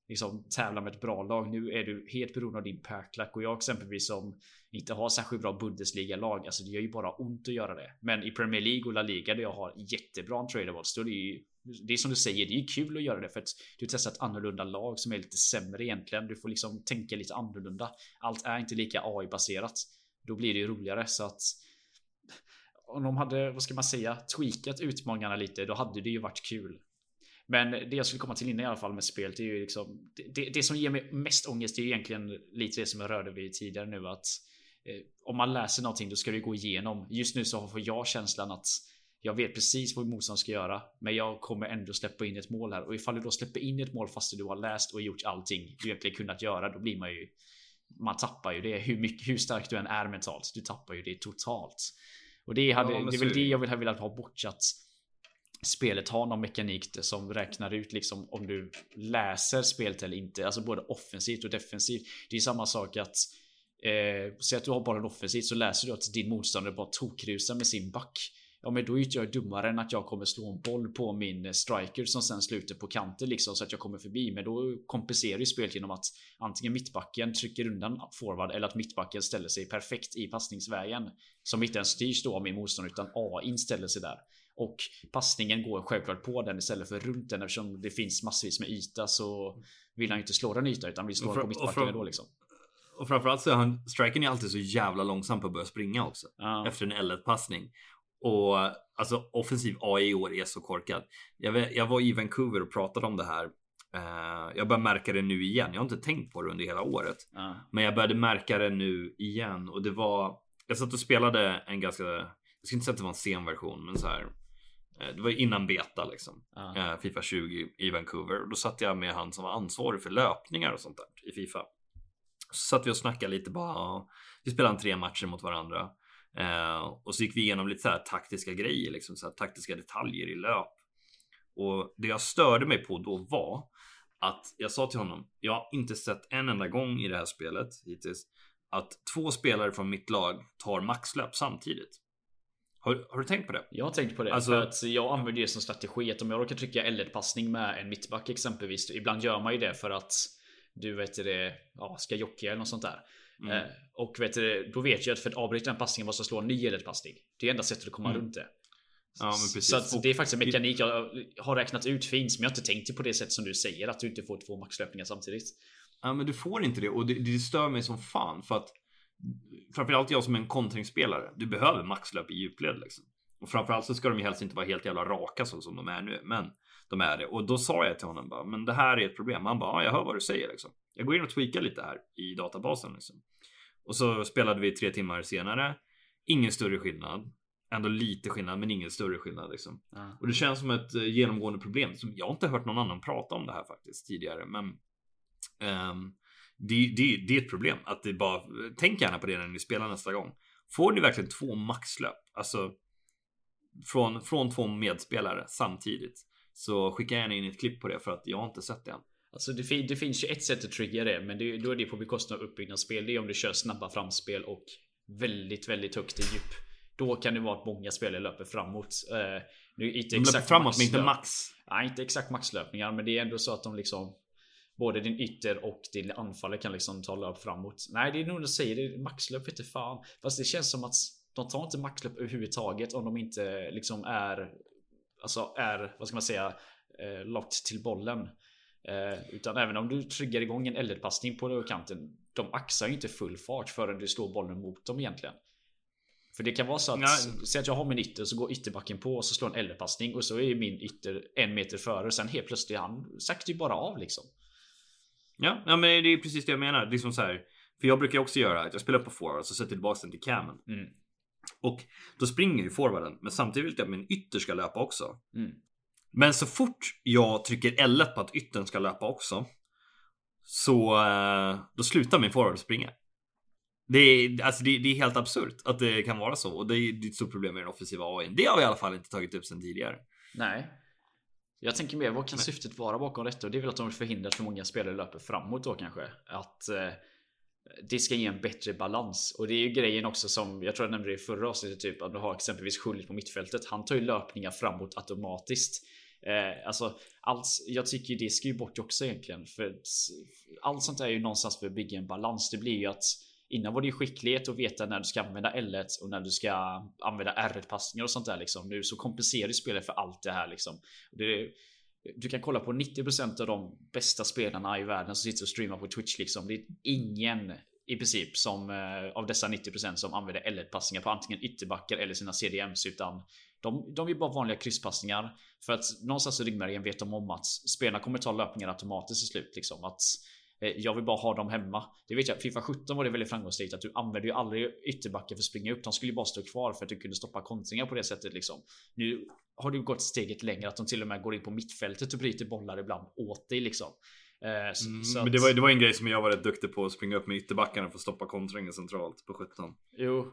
liksom tävla med ett bra lag. Nu är du helt beroende av din packlack och jag exempelvis som inte har särskilt bra Bundesliga-lag. Alltså det gör ju bara ont att göra det. Men i Premier League och La Liga där jag har jättebra untradables, då är det ju det är som du säger, det är ju kul att göra det för att du testar ett annorlunda lag som är lite sämre egentligen. Du får liksom tänka lite annorlunda. Allt är inte lika AI-baserat. Då blir det ju roligare så att om de hade, vad ska man säga, tweakat utmaningarna lite, då hade det ju varit kul. Men det jag skulle komma till innan i alla fall med spelet är ju liksom det, det som ger mig mest ångest är ju egentligen lite det som jag rörde vid tidigare nu att eh, om man läser någonting då ska det gå igenom. Just nu så får jag känslan att jag vet precis vad motståndaren ska göra, men jag kommer ändå släppa in ett mål här och ifall du då släpper in ett mål fast du har läst och gjort allting du egentligen kunnat göra, då blir man ju man tappar ju det hur mycket hur stark du än är mentalt. Du tappar ju det totalt. Och det, hade, ja, det är väl det jag vill ha velat ha bort att spelet har någon mekanik som räknar ut liksom om du läser spelet eller inte. Alltså både offensivt och defensivt. Det är samma sak att eh, säg att du har bara en offensivt så läser du att din motståndare bara tokrusar med sin back. Ja men då är inte jag dummare än att jag kommer slå en boll på min eh, striker som sen sluter på kanten liksom så att jag kommer förbi. Men då kompenserar ju spelet genom att antingen mittbacken trycker undan forward eller att mittbacken ställer sig perfekt i passningsvägen. Som inte ens styrs då av min motståndare utan A inställer sig där. Och passningen går självklart på den istället för runt den eftersom det finns massvis med yta så vill han ju inte slå den yta utan vill slå den på mittbacken då liksom. Och framförallt så är han, striken är alltid så jävla långsam på att börja springa också. Ah. Efter en L1 passning. Och alltså offensiv AI i år är så korkad. Jag, jag var i Vancouver och pratade om det här. Uh, jag börjar märka det nu igen. Jag har inte tänkt på det under hela året. Uh. Men jag började märka det nu igen och det var. Jag satt och spelade en ganska. Jag ska inte säga att det var en sen version, men så här. Uh, det var innan beta liksom. Fifa 20 i Vancouver och då satt jag med han som var ansvarig för löpningar och sånt där i Fifa. Så satt vi och snackade lite bara. Vi spelade tre matcher mot varandra. Eh, och så gick vi igenom lite så här taktiska grejer, liksom så här taktiska detaljer i löp. Och det jag störde mig på då var att jag sa till honom, jag har inte sett en enda gång i det här spelet hittills att två spelare från mitt lag tar maxlöp samtidigt. Har, har, du tänkt på det? Jag har tänkt på det. Alltså, för att jag använder det som strategi. Att om jag råkar trycka L1 passning med en mittback exempelvis. Ibland gör man ju det för att du vet det, ja, ska jocka eller något sånt där. Mm. Eh, och vet du, då vet jag att för att avbryta den passningen måste jag slå en ny passning. Det är enda sättet att komma mm. runt det. Ja, men precis. Så det är faktiskt en mekanik jag har räknat ut finns, men jag har inte tänkt på det sätt som du säger att du inte får två maxlöpningar samtidigt. Ja, men du får inte det och det, det stör mig som fan för att framförallt jag som en kontringsspelare. Du behöver maxlöp i djupled liksom. Och framförallt så ska de ju helst inte vara helt jävla raka så som de är nu, men de är det. Och då sa jag till honom bara, men det här är ett problem. Han bara, ja, jag hör vad du säger liksom. Jag går in och tweakar lite här i databasen liksom. Och så spelade vi tre timmar senare. Ingen större skillnad. Ändå lite skillnad, men ingen större skillnad liksom. Mm. Och det känns som ett eh, genomgående problem. Som jag har inte hört någon annan prata om det här faktiskt tidigare, men um, det, det, det, är ett problem att det bara tänk gärna på det när ni spelar nästa gång. Får ni verkligen två maxlöp, alltså från, från två medspelare samtidigt så skicka gärna in ett klipp på det för att jag har inte sett det än. Alltså det, det, finns ju ett sätt att trigga det, men det, då är det på bekostnad av uppbyggnadsspel. Det är om du kör snabba framspel och väldigt, väldigt högt i djup. Då kan det vara att många spelare löper framåt. Uh, nu, inte de exakt framåt, men inte max. Nej, inte exakt maxlöpningar, men det är ändå så att de liksom Både din ytter och din anfallare kan liksom ta löp framåt. Nej, det är nog de säger det. Maxlöp vete fan. Fast det känns som att de tar inte maxlöp överhuvudtaget om de inte liksom är Alltså är, vad ska man säga, eh, lockt till bollen. Eh, utan även om du triggar igång en L1-passning på kanten. De axar ju inte full fart förrän du slår bollen mot dem egentligen. För det kan vara så att, Nej. säg att jag har min ytter så går ytterbacken på och så slår en L1-passning och så är min ytter en meter före och sen helt plötsligt han saktar ju bara av liksom. Ja, ja, men det är precis det jag menar. Liksom så här, för jag brukar också göra att jag spelar på forward och så sätter tillbaka den till camen. Mm. Och då springer ju forwarden, men samtidigt vill jag att min ytter ska löpa också. Mm. Men så fort jag trycker L1 på att yttern ska löpa också. Så eh, då slutar min forward springa. Det är, alltså det, det är helt absurt att det kan vara så och det är, det är ett stort problem med den offensiva AI. Det har vi i alla fall inte tagit upp sedan tidigare. Nej. Jag tänker mer, vad kan Men... syftet vara bakom detta? Och det är väl att de vill förhindra att för många spelare löper framåt då kanske. Att eh, det ska ge en bättre balans. Och det är ju grejen också som jag tror jag nämnde det i förra avsnittet. Typ att du har exempelvis Schullit på mittfältet. Han tar ju löpningar framåt automatiskt. Eh, alltså, allt, jag tycker det ska ju bort också egentligen. För allt sånt är ju någonstans för att bygga en balans. Det blir ju att Innan var det ju skicklighet att veta när du ska använda L1 och när du ska använda R1 passningar och sånt där liksom. Nu så kompenserar ju spelet för allt det här liksom. Det, du kan kolla på 90% av de bästa spelarna i världen som sitter och streamar på Twitch liksom. Det är ingen i princip som eh, av dessa 90% som använder L1 passningar på antingen ytterbackar eller sina CDMs utan de, de är bara vanliga krysspassningar för att någonstans i ryggmärgen vet de om att spelarna kommer ta löpningar automatiskt i slut liksom att Eh, jag vill bara ha dem hemma. Det vet jag, Fifa 17 var det väldigt framgångsrikt att du använde ju aldrig ytterbackar för att springa upp. De skulle ju bara stå kvar för att du kunde stoppa kontringar på det sättet liksom. Nu har du gått steget längre att de till och med går in på mittfältet och bryter bollar ibland åt dig liksom. Eh, så, mm, så men det var, det var en grej som jag var rätt duktig på att springa upp med ytterbackarna för att stoppa kontringen centralt på 17. Jo,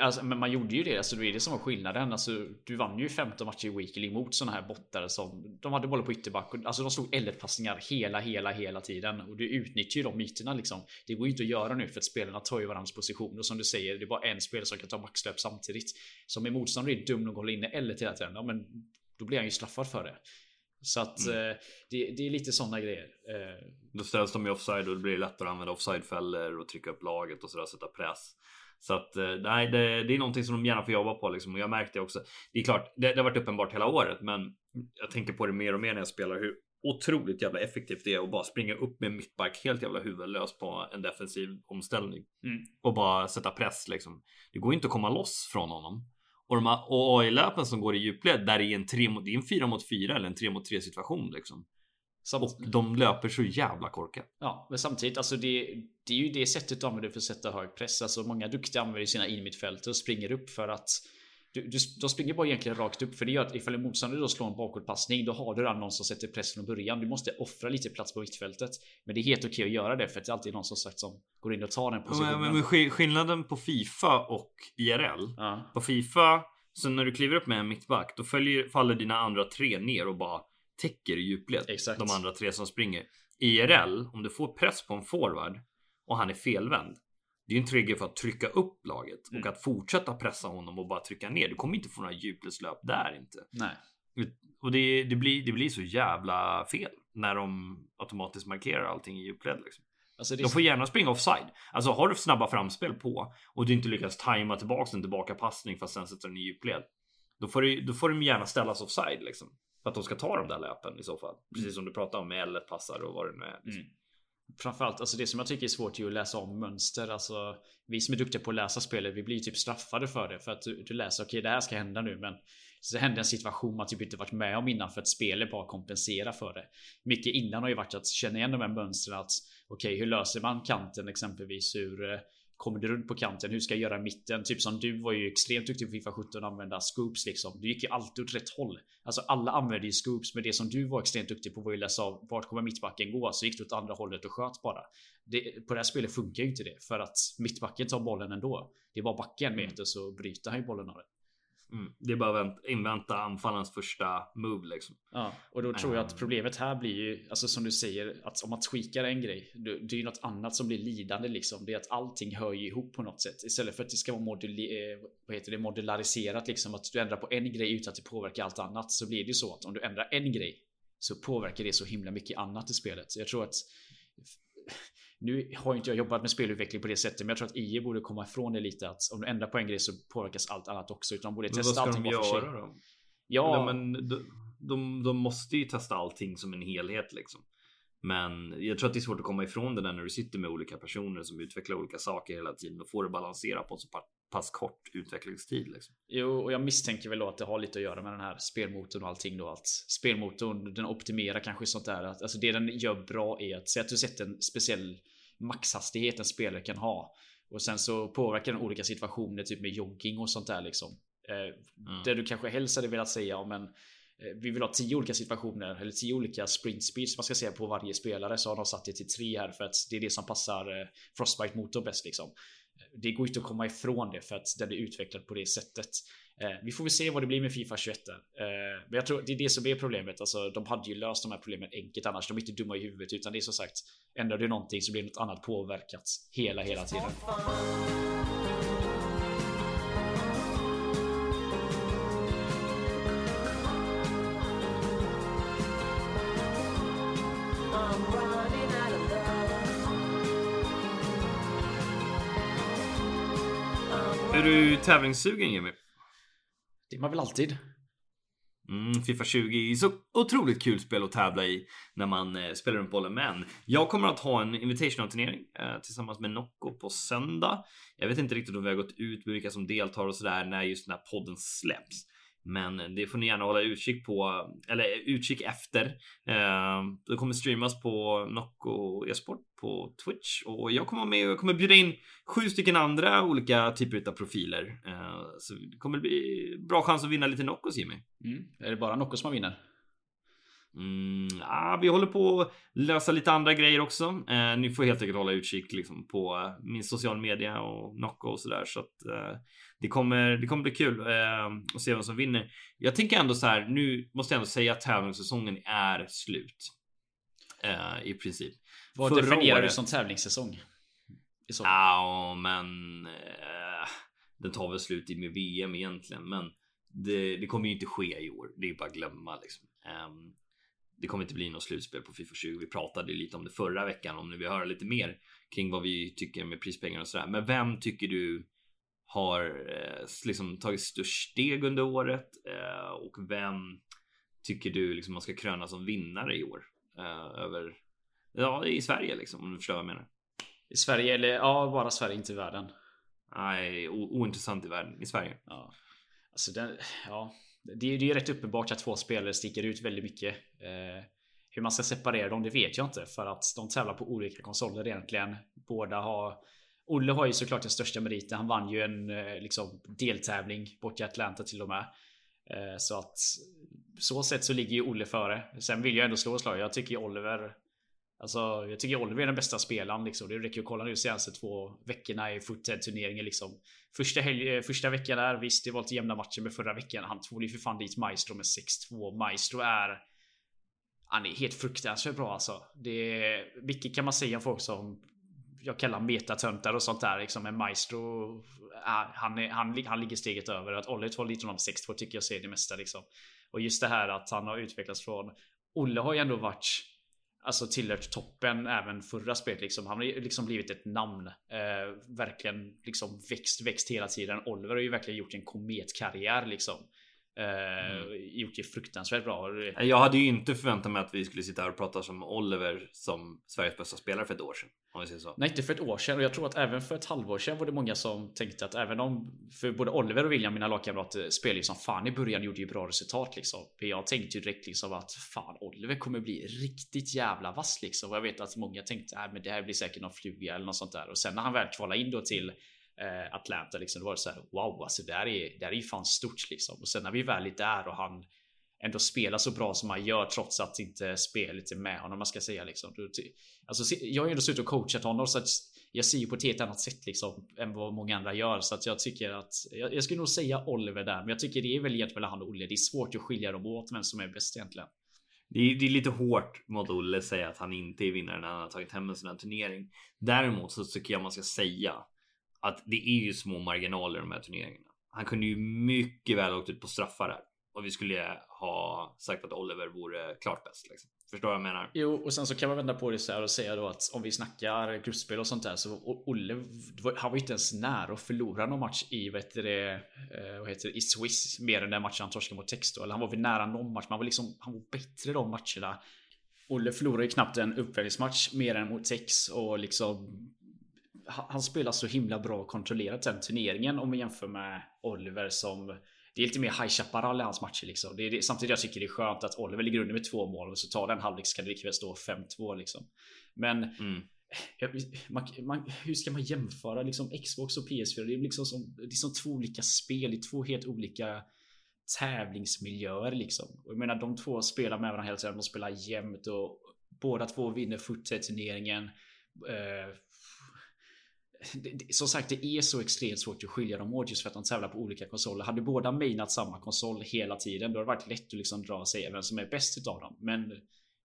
Alltså, men man gjorde ju det, alltså det är det som var skillnaden. Alltså, du vann ju 15 matcher i Weekly mot sådana här bottar som de hade bollen på ytterback. Alltså de slog L1 passningar hela, hela, hela tiden och du utnyttjar ju de myterna liksom. Det går ju inte att göra nu för att spelarna tar ju varandras position och som du säger, det är bara en spelare som kan ta maxlöp samtidigt. Som i motståndare är dum nog att hålla inne L1 hela tiden. Ja, men då blir han ju straffad för det. Så att mm. eh, det, det, är lite sådana grejer. Eh. Då ställs de i offside och det blir lättare att använda offsidefällor och trycka upp laget och sådär, sätta press. Så att eh, nej, det, det, är någonting som de gärna får jobba på liksom. Och jag märkte också. Det är klart, det, det har varit uppenbart hela året, men jag tänker på det mer och mer när jag spelar hur otroligt jävla effektivt det är att bara springa upp med mittback helt jävla huvudlös på en defensiv omställning mm. och bara sätta press liksom. Det går inte att komma loss från honom. Och de här AI-löpen som går i djupled där i en 3 mot, det är en 4 mot 4 eller en 3 mot 3 situation liksom. Samt... Och de löper så jävla korkat. Ja, men samtidigt alltså det, det är ju det sättet du använder för att sätta hög press. Alltså många duktiga använder sina inmittfält och springer upp för att du, du, de springer bara egentligen rakt upp för det gör att ifall en motståndare då slår en bakåtpassning då har du redan någon som sätter press från början. Du måste offra lite plats på mittfältet. Men det är helt okej att göra det för att det är alltid någon som sagt som går in och tar den positionen. Men, men skillnaden på Fifa och IRL. Ja. På Fifa så när du kliver upp med en mittback då följer, faller dina andra tre ner och bara täcker i djupled. Exakt. De andra tre som springer. IRL, om du får press på en forward och han är felvänd. Det är en trigger för att trycka upp laget mm. och att fortsätta pressa honom och bara trycka ner. Du kommer inte få några djupledslöp där inte. Nej. Och det, det, blir, det blir så jävla fel när de automatiskt markerar allting i djupled. Liksom. Alltså de får gärna springa offside. Alltså har du snabba framspel på och du inte lyckas tajma tillbaks en tillbaka passning för att sen sätta den i djupled. Då får, du, då får de gärna ställas offside liksom. För att de ska ta de där löpen i så fall. Precis mm. som du pratade om med L1 passar och vad det nu är. Liksom. Mm. Framförallt, alltså det som jag tycker är svårt är att läsa om mönster. Alltså, vi som är duktiga på att läsa spelet, vi blir typ straffade för det. För att du, du läser, okej okay, det här ska hända nu, men så hände en situation man typ inte varit med om innan för att spelet bara kompenserar för det. Mycket innan har ju varit att känna igen de här mönstren. Att okej, okay, hur löser man kanten exempelvis? Hur eh, Kommer du runt på kanten? Hur ska jag göra i mitten? Typ som du var ju extremt duktig på Fifa 17 att använda scoops liksom. Du gick ju alltid åt rätt håll. Alltså alla använde ju scoops, men det som du var extremt duktig på var ju läsa av vart kommer mittbacken gå? Så gick du åt andra hållet och sköt bara. Det, på det här spelet funkar ju inte det för att mittbacken tar bollen ändå. Det är bara backa en meter så bryter han ju bollen av det. Mm. Det är bara att invänta anfallarens första move liksom. Ja, och då tror jag att ehm. problemet här blir ju, alltså som du säger, att om man tweakar en grej, det är ju något annat som blir lidande liksom. Det är att allting hör ju ihop på något sätt. Istället för att det ska vara moduli, eh, vad heter det, modulariserat liksom. Att du ändrar på en grej utan att det påverkar allt annat. Så blir det ju så att om du ändrar en grej så påverkar det så himla mycket annat i spelet. Så jag tror att nu har inte jag jobbat med spelutveckling på det sättet, men jag tror att IE borde komma ifrån det lite att om du ändrar på en grej så påverkas allt annat också. Utan de borde testa allting var för sig. Då? Ja, Nej, men de, de, de måste ju testa allting som en helhet liksom. Men jag tror att det är svårt att komma ifrån det där när du sitter med olika personer som utvecklar olika saker hela tiden. och får det balansera på en så pass kort utvecklingstid. Liksom. Jo, och jag misstänker väl då att det har lite att göra med den här spelmotorn och allting då. Att spelmotorn den optimerar kanske sånt där. Att, alltså det den gör bra är att säga att du sätter en speciell maxhastighet en spelare kan ha. Och sen så påverkar den olika situationer, typ med jogging och sånt där liksom. Eh, mm. Det du kanske helst hade velat säga om en Eh, vi vill ha tio olika situationer eller tio olika sprint speeds man ska säga på varje spelare så har de satt det till tre här för att det är det som passar eh, Frostbite motor bäst liksom. Det går inte att komma ifrån det för att den är utvecklad på det sättet. Eh, vi får väl se vad det blir med Fifa 21. Eh, men jag tror det är det som är problemet. Alltså, de hade ju löst de här problemen enkelt annars. De är inte dumma i huvudet utan det är som sagt ändrar det någonting så blir något annat påverkat hela, hela tiden. Är du tävlingssugen Jimmy? Det är man väl alltid. Mm, Fifa 20 är så otroligt kul spel att tävla i när man eh, spelar runt bollen. Men jag kommer att ha en invitational turnering eh, tillsammans med Nocco på söndag. Jag vet inte riktigt om vi har gått ut med vilka som deltar och sådär när just den här podden släpps. Men det får ni gärna hålla utkik på eller utkik efter. Eh, det kommer streamas på Nocco e-sport på Twitch och jag kommer vara med och jag kommer bjuda in sju stycken andra olika typer av profiler. Eh, så det kommer bli bra chans att vinna lite Noccos Jimmy. Mm. Är det bara Nocco som vinner? Mm, ah, vi håller på att lösa lite andra grejer också. Eh, ni får helt enkelt hålla utkik liksom, på min social media och Nocco och sådär. Så att eh, det, kommer, det kommer bli kul eh, att se vem som vinner. Jag tänker ändå så här. Nu måste jag ändå säga att tävlingssäsongen är slut. Eh, I princip. Vad Förra definierar året... du som tävlingssäsong? Ja, men eh, den tar väl slut i med VM egentligen, men det, det, kommer ju inte ske i år. Det är bara att glömma liksom. Um, det kommer inte bli något slutspel på Fifa 20. Vi pratade lite om det förra veckan om ni vill höra lite mer kring vad vi tycker med prispengar och sådär. Men vem tycker du har eh, liksom tagit störst steg under året eh, och vem tycker du liksom man ska kröna som vinnare i år eh, över ja, i Sverige liksom om du förstår vad jag menar. I Sverige eller ja, bara Sverige, inte i världen. Nej, ointressant i världen i Sverige. Ja, alltså den, ja, det, är ju rätt uppenbart att två spelare sticker ut väldigt mycket. Eh, hur man ska separera dem, det vet jag inte för att de tävlar på olika konsoler egentligen. Båda har Olle har ju såklart den största meriten. Han vann ju en eh, liksom, deltävling bort i Atlanta till och med. Eh, så att så sätt så ligger ju Olle före. Sen vill jag ändå slå slag. Jag tycker Oliver Alltså, jag tycker Oliver är den bästa spelaren. Liksom. Det räcker att kolla nu de senaste två veckorna i foothead-turneringen. Liksom. Första, helg, eh, första veckan där, visst det var lite jämna matcher med förra veckan. Han tog ju för fan dit Maestro med 6-2. Maestro är... Han är helt fruktansvärt bra alltså. Det är, mycket kan man säga om folk som jag kallar metatöntar och sånt där. Liksom. Men Maestro, eh, han, är, han, han ligger steget över. Att Oliver tar lite honom 6-2 tycker jag ser det mesta. Liksom. Och just det här att han har utvecklats från... Olle har ju ändå varit alltså tillhört toppen även förra spelet liksom. Han har ju liksom blivit ett namn. Eh, verkligen liksom växt, växt hela tiden. Oliver har ju verkligen gjort en kometkarriär liksom. Eh, mm. Gjort det fruktansvärt bra. Jag hade ju inte förväntat mig att vi skulle sitta här och prata som Oliver som Sveriges bästa spelare för ett år sedan. Om vi säger så. Nej, inte för ett år sedan. Och jag tror att även för ett halvår sedan var det många som tänkte att även om för både Oliver och William, mina lagkamrater, spelade ju som fan i början gjorde ju bra resultat liksom. Jag tänkte ju direkt liksom att fan Oliver kommer bli riktigt jävla vass liksom. Och jag vet att många tänkte att äh, det här blir säkert någon fluga eller något sånt där. Och sen när han väl kvalade in då till eh, Atlanta liksom. Då var det så här, wow, alltså det här är, det här är ju fan stort liksom. Och sen när vi väl är där och han ändå spelar så bra som han gör trots att inte spelet är med honom man ska säga liksom. Alltså, jag har ju ändå suttit och coachat honom så att jag ser ju på ett helt annat sätt liksom än vad många andra gör så att jag tycker att jag, jag skulle nog säga Oliver där, men jag tycker det är väl egentligen han och Olle. Det är svårt att skilja dem åt vem som är bäst egentligen. Det är, det är, lite hårt mot Olle att säga att han inte är vinnaren när han har tagit hem en sån här turnering. Däremot så tycker jag man ska säga att det är ju små marginaler i de här turneringarna. Han kunde ju mycket väl åkt ut på straffar här och vi skulle ha sagt att Oliver vore klart bäst. Liksom. Förstår vad jag menar? Jo, och sen så kan man vända på det så här och säga då att om vi snackar gruppspel och sånt där så Olle, han var ju inte ens nära att förlora någon match i vad heter det, eh, vad heter det, i Swiss mer än den matchen han torskade mot Texto. Eller han var väl nära någon match, men han var liksom, han var bättre de matcherna. Olle förlorade ju knappt en uppvärmningsmatch mer än mot Tex och liksom han spelar så himla bra och kontrollerat den turneringen om vi jämför med Oliver som det är lite mer High Chaparral i hans matcher liksom. Det är, det, samtidigt jag tycker det är skönt att Oliver ligger under med två mål och så tar den halvlek så kan det lika väl stå 5-2 liksom. Men mm. man, man, hur ska man jämföra liksom Xbox och PS4? Det är liksom som, det är som två olika spel i två helt olika tävlingsmiljöer liksom. Och jag menar de två spelar med varandra hela tiden. De spelar jämnt och båda två vinner foot turneringen. Eh, som sagt, det är så extremt svårt att skilja dem åt just för att de tävlar på olika konsoler. Hade båda mainat samma konsol hela tiden, då hade det varit lätt att liksom dra sig vem som är bäst utav dem. Men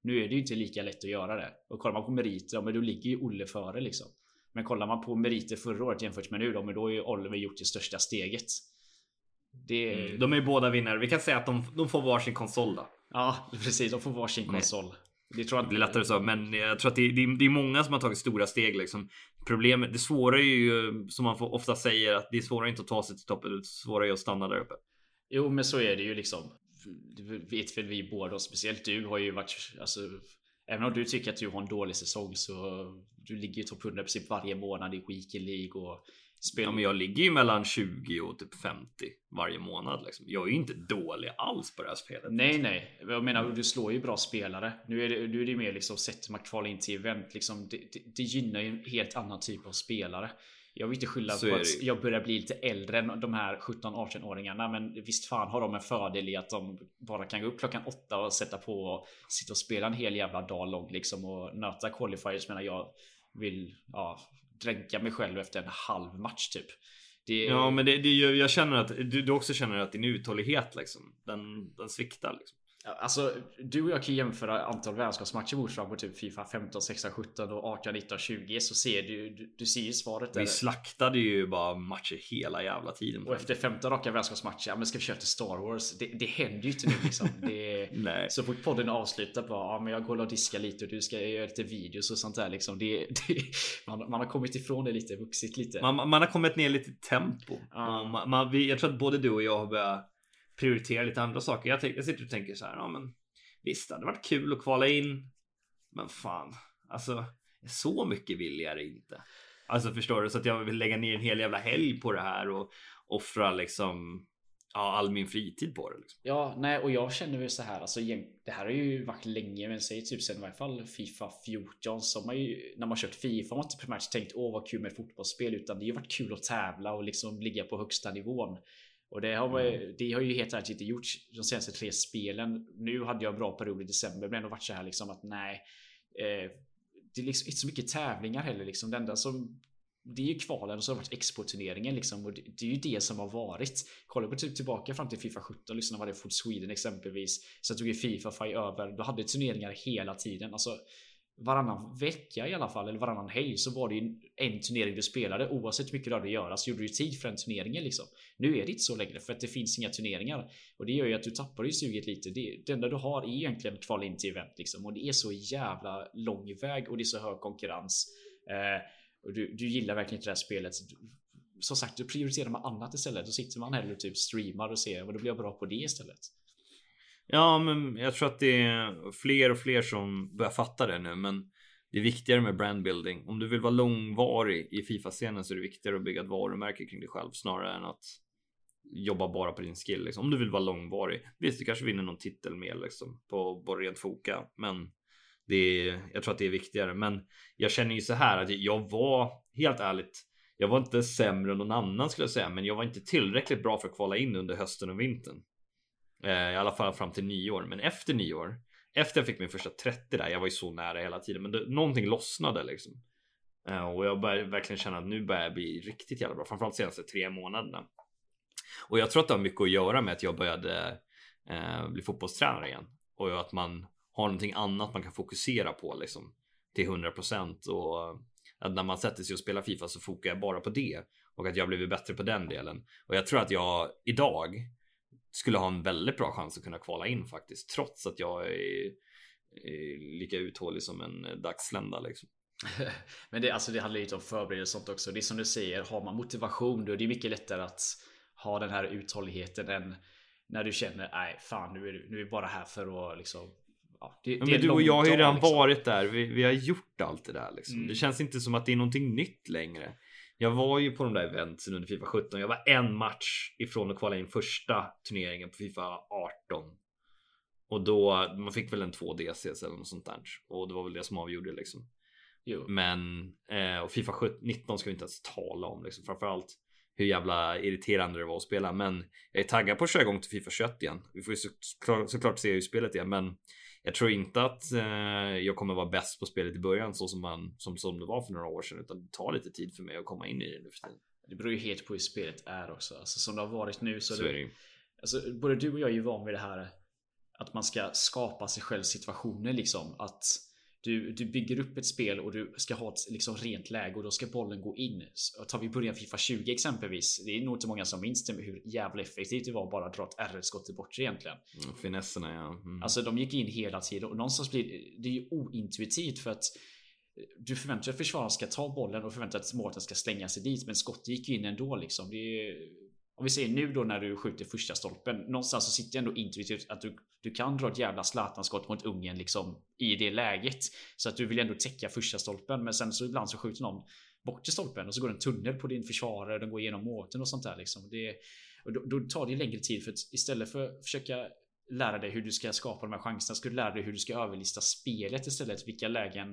nu är det ju inte lika lätt att göra det. Och kollar man på meriter, men då ligger ju Olle före liksom. Men kollar man på meriter förra året jämfört med nu då, men då har ju Oliver gjort det största steget. Det... Mm, de är ju båda vinnare. Vi kan säga att de, de får varsin konsol då. Ja, precis. De får varsin konsol. Det tror jag inte blir lättare så, men jag tror att det, det, det, är många som har tagit stora steg liksom. Problemet, det svåra är ju som man ofta säger att det är svårare inte att ta sig till toppen, det svåra är att stanna där uppe. Jo, men så är det ju liksom. Det vet väl vi båda speciellt du har ju varit alltså. Även om du tycker att du har en dålig säsong så du ligger ju topp 100 varje månad i Weekend League och Spel... Ja, men jag ligger ju mellan 20 och typ 50 varje månad. Liksom. Jag är ju inte dålig alls på det här spelet. Nej, nej. Jag menar, du slår ju bra spelare. Nu är det, nu är det mer liksom sättet man kvalar in till event. Liksom, det, det, det gynnar ju en helt annan typ av spelare. Jag vill inte skylla Så på att jag börjar bli lite äldre än de här 17-18-åringarna. Men visst fan har de en fördel i att de bara kan gå upp klockan åtta och sätta på och sitta och spela en hel jävla dag långt liksom och nöta qualifiers medan jag vill ja, dränka mig själv efter en halv match typ. Det... Ja, men det, det, jag känner att du, du också känner att din uthållighet liksom, den, den sviktar liksom. Alltså, du och jag kan jämföra antal vänskapsmatcher mot varandra på typ Fifa 15, 16, 17 och 18, 19, 20 så ser du, du, du ser ju svaret. Vi slaktade ju bara matcher hela jävla tiden. Och efter 15 raka vänskapsmatcher, ja men ska vi köra till Star Wars? Det, det händer ju inte nu liksom. Det, Nej. Så fort podden är avslutad bara, ja men jag går och diskar lite och du ska göra lite videos och sånt där liksom. Det, det, man, man, har kommit ifrån det lite, vuxit lite. Man, man har kommit ner lite i tempo. Ja. Man, man, jag tror att både du och jag har börjat prioritera lite andra saker. Jag, jag sitter och tänker så här, ja men visst, det hade varit kul att kvala in. Men fan, alltså så mycket vill jag det inte. Alltså förstår du? Så att jag vill lägga ner en hel jävla helg på det här och offra liksom ja, all min fritid på det. Liksom. Ja, nej, och jag känner väl så här. Alltså, det här har ju varit länge, men säg typ sen i varje fall Fifa 14 som man ju när man kört Fifa har man inte primärt tänkt åh vad kul med fotbollsspel, utan det har ju varit kul att tävla och liksom ligga på högsta nivån. Och det har, mm. det har ju helt ärligt inte gjorts de senaste tre spelen. Nu hade jag en bra period i december men ändå varit så här liksom att nej. Eh, det är liksom inte så mycket tävlingar heller liksom. Det enda som det är ju kvalen och så har det varit exportturneringen liksom och det, det, är ju det som har varit. Kollar på typ tillbaka fram till Fifa 17 liksom när var det Food Sweden exempelvis. Så tog ju Fifa Fi över. Då hade turneringar hela tiden. Alltså varannan vecka i alla fall, eller varannan helg så var det en turnering du spelade. Oavsett hur mycket du hade att göra så gjorde du tid för den turneringen liksom. Nu är det inte så längre för att det finns inga turneringar. Och det gör ju att du tappar ju suget lite. Det, det enda du har är egentligen kval in till event liksom. Och det är så jävla lång väg och det är så hög konkurrens. Eh, och du, du gillar verkligen inte det här spelet. Som sagt, du prioriterar med annat istället. Då sitter man hellre och typ streamar och ser vad då blir jag bra på det istället. Ja, men jag tror att det är fler och fler som börjar fatta det nu, men det är viktigare med brandbuilding. Om du vill vara långvarig i Fifa-scenen så är det viktigare att bygga ett varumärke kring dig själv snarare än att jobba bara på din skill. Liksom. Om du vill vara långvarig. Visst, du kanske vinner någon titel mer liksom, på, på rent foka, men det är, jag tror att det är viktigare. Men jag känner ju så här att jag var helt ärligt. Jag var inte sämre än någon annan skulle jag säga, men jag var inte tillräckligt bra för att kvala in under hösten och vintern. Eh, I alla fall fram till nyår, men efter nyår, efter jag fick min första 30 där, jag var ju så nära hela tiden, men det, någonting lossnade liksom. Eh, och jag börjar verkligen känna att nu börjar jag bli riktigt jävla bra, framförallt senaste tre månaderna. Och jag tror att det har mycket att göra med att jag började eh, bli fotbollstränare igen och att man har någonting annat man kan fokusera på liksom till 100% och att när man sätter sig och spelar Fifa så fokar jag bara på det och att jag blivit bättre på den delen. Och jag tror att jag idag skulle ha en väldigt bra chans att kunna kvala in faktiskt, trots att jag är, är lika uthållig som en dagslända liksom. Men det, alltså det handlar lite om förberedelse och sånt också. Det är som du säger, har man motivation då är det mycket lättare att ha den här uthålligheten än när du känner nej fan nu är du nu är bara här för att liksom Ja, det, men det du och jag har ju redan liksom. varit där. Vi, vi, har gjort allt det där liksom. Mm. Det känns inte som att det är någonting nytt längre. Jag var ju på de där eventsen under Fifa 17. Jag var en match ifrån att kvala in första turneringen på Fifa 18. Och då, man fick väl en 2 DCs eller något sånt där. Och det var väl det som avgjorde liksom. Jo. Men, eh, och Fifa 19 ska vi inte ens tala om liksom. Framförallt hur jävla irriterande det var att spela. Men jag är taggad på att köra igång till Fifa 21 igen. Vi får ju såklart, såklart se hur spelet är, men jag tror inte att eh, jag kommer vara bäst på spelet i början så som, man, som, som det var för några år sedan, utan det tar lite tid för mig att komma in i det nu för tiden. Det beror ju helt på hur spelet är också. Alltså, som det har varit nu så, så är det. Alltså, både du och jag är ju van vid det här att man ska skapa sig själv situationer liksom. Att du, du bygger upp ett spel och du ska ha ett liksom, rent läge och då ska bollen gå in. Så tar vi början Fifa 20 exempelvis. Det är nog inte många som minns det med hur jävla effektivt det var att bara dra ett R-skott bort egentligen. Mm, finesserna ja. Mm. Alltså de gick in hela tiden och någonstans blir det ju ointuitivt för att du förväntar dig att försvararen ska ta bollen och förväntar dig att målvakten ska slänga sig dit men skottet gick ju in ändå liksom. Det är om vi säger nu då när du skjuter första stolpen. Någonstans så sitter ändå intuitivt att du, du kan dra ett jävla Zlatan-skott mot Ungern liksom i det läget. Så att du vill ändå täcka första stolpen. Men sen så ibland så skjuter någon bort till stolpen och så går en tunnel på din försvarare. Den går igenom måten och sånt där liksom. Det, och då, då tar det längre tid för att istället för att försöka lära dig hur du ska skapa de här chanserna. Ska du lära dig hur du ska överlista spelet istället. Vilka lägen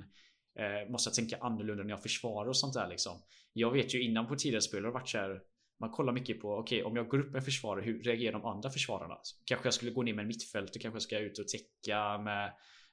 eh, måste jag tänka annorlunda när jag försvarar och sånt där liksom. Jag vet ju innan på tidigare spel har det varit så här man kollar mycket på, okej okay, om jag går upp med försvarare, hur reagerar de andra försvararna? kanske jag skulle gå ner med en mittfält, kanske jag ska ut och täcka med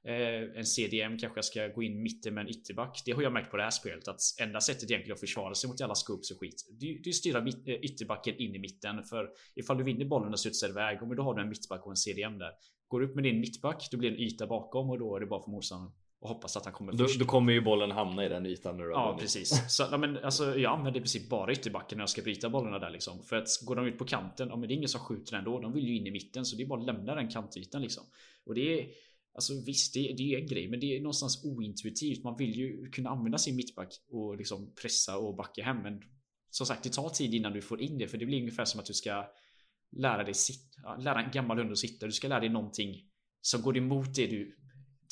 eh, en CDM, kanske jag ska gå in mitten med en ytterback. Det har jag märkt på det här spelet att enda sättet egentligen att försvara sig mot alla scopes och skit. Det är styra mitt, eh, ytterbacken in i mitten för ifall du vinner bollen och studsar iväg, då har du en mittback och en CDM där. Går du upp med din mittback, då blir det en yta bakom och då är det bara för motståndaren och hoppas att han kommer då, först. Då kommer ju bollen hamna i den ytan nu då. Ja precis. Så, ja, men, alltså, jag använder i princip bara ytterbacken när jag ska bryta bollarna där liksom. För att går de ut på kanten, ja men det är ingen som skjuter ändå. De vill ju in i mitten så det är bara att lämna den kantytan liksom. Och det är Alltså visst, det, det är en grej, men det är någonstans ointuitivt. Man vill ju kunna använda sin mittback och liksom pressa och backa hem. Men som sagt, det tar tid innan du får in det. För det blir ungefär som att du ska lära dig sitta, lära en gammal hund att sitta. Du ska lära dig någonting som går emot det du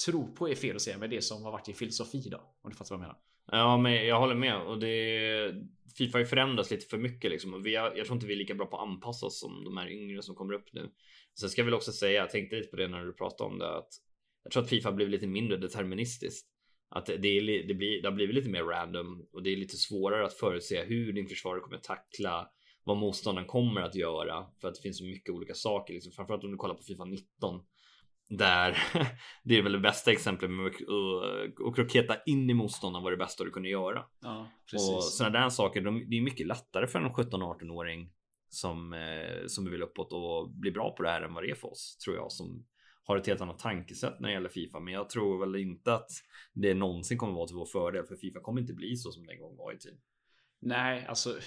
tro på är fel att säga, men det som har varit i filosofi då. Om du fattar vad jag menar. Ja, men jag håller med och det Fifa har ju förändrats lite för mycket liksom och vi har, jag tror inte vi är lika bra på att anpassa oss som de här yngre som kommer upp nu. Sen ska jag väl också säga, jag tänkte lite på det när du pratade om det, att jag tror att Fifa blivit lite mindre deterministiskt. Att det, är, det, blir, det har blivit lite mer random och det är lite svårare att förutse hur din försvarare kommer tackla, vad motståndaren kommer att göra för att det finns så mycket olika saker. Liksom. Framförallt om du kollar på Fifa 19 där det är väl det bästa exemplet med att kroketa in i motståndaren var det bästa du kunde göra. Ja. Och sådana där saker, de, det är mycket lättare för en 17-18-åring som, eh, som vill uppåt och bli bra på det här än vad det är för oss, tror jag, som har ett helt annat tankesätt när det gäller Fifa. Men jag tror väl inte att det någonsin kommer vara till vår fördel, för Fifa kommer inte bli så som det en gång var i tiden. Nej, alltså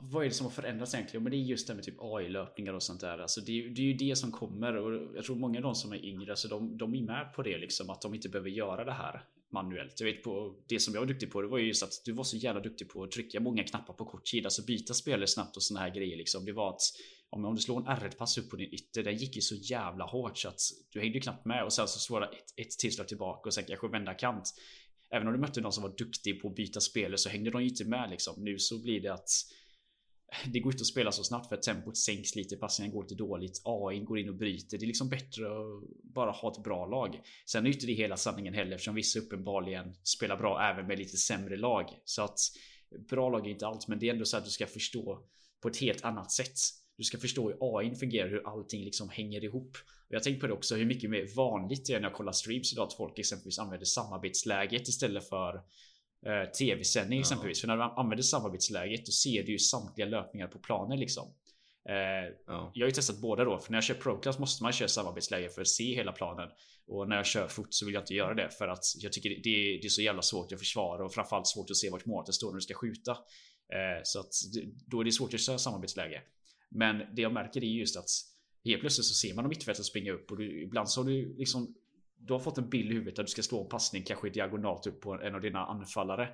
vad är det som har förändrats egentligen? Men det är just det med typ AI-löpningar och sånt där. Alltså det, är, det är ju det som kommer och jag tror många av de som är yngre, så de, de är med på det liksom att de inte behöver göra det här manuellt. Jag vet på det som jag var duktig på, det var ju just att du var så jävla duktig på att trycka många knappar på kort tid, alltså byta spelare snabbt och såna här grejer liksom. Det var att om du slår en R1-pass upp på din ytter, den gick ju så jävla hårt så att du hängde knappt med och sen så slår du ett, ett tillslag tillbaka och sen kanske vända kant. Även om du mötte någon som var duktig på att byta spelare så hängde de ju inte med liksom. Nu så blir det att det går inte att spela så snabbt för att tempot sänks lite, passningen går lite dåligt, AI går in och bryter. Det är liksom bättre att bara ha ett bra lag. Sen är inte det hela sanningen heller eftersom vissa uppenbarligen spelar bra även med lite sämre lag. Så att bra lag är inte allt, men det är ändå så att du ska förstå på ett helt annat sätt. Du ska förstå hur AI fungerar, hur allting liksom hänger ihop. Och jag tänker på det också hur mycket mer vanligt det är när jag kollar streams idag att folk exempelvis använder samarbetsläget istället för tv-sändning ja. exempelvis. För när du använder samarbetsläget då ser du ju samtliga löpningar på planen liksom. Eh, ja. Jag har ju testat båda då, för när jag kör ProClass måste man köra samarbetsläge för att se hela planen. Och när jag kör fot så vill jag inte göra det för att jag tycker det, det är så jävla svårt att försvara och framförallt svårt att se vart målet står när du ska skjuta. Eh, så att då är det svårt att köra samarbetsläge. Men det jag märker är just att helt plötsligt så ser man mittfältet springa upp och du, ibland så har du liksom du har fått en bild i huvudet att du ska slå en passning kanske diagonalt upp på en av dina anfallare.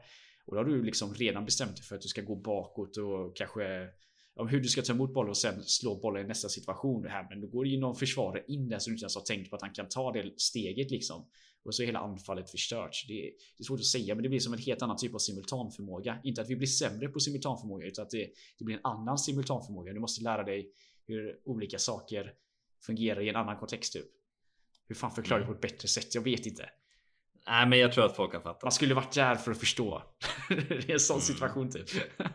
Och då har du liksom redan bestämt dig för att du ska gå bakåt och kanske om hur du ska ta emot bollen och sen slå bollen i nästa situation. Här, men då går ju någon försvarare in där som du inte ens har tänkt på att han kan ta det steget liksom. Och så är hela anfallet förstört. Det är, det är svårt att säga, men det blir som en helt annan typ av simultanförmåga. Inte att vi blir sämre på simultanförmåga, utan att det, det blir en annan simultanförmåga. Du måste lära dig hur olika saker fungerar i en annan kontext. Typ. Hur fan förklarar mm. det på ett bättre sätt? Jag vet inte. Nej, men jag tror att folk har fattat. Man skulle varit där för att förstå. det är en sån situation typ.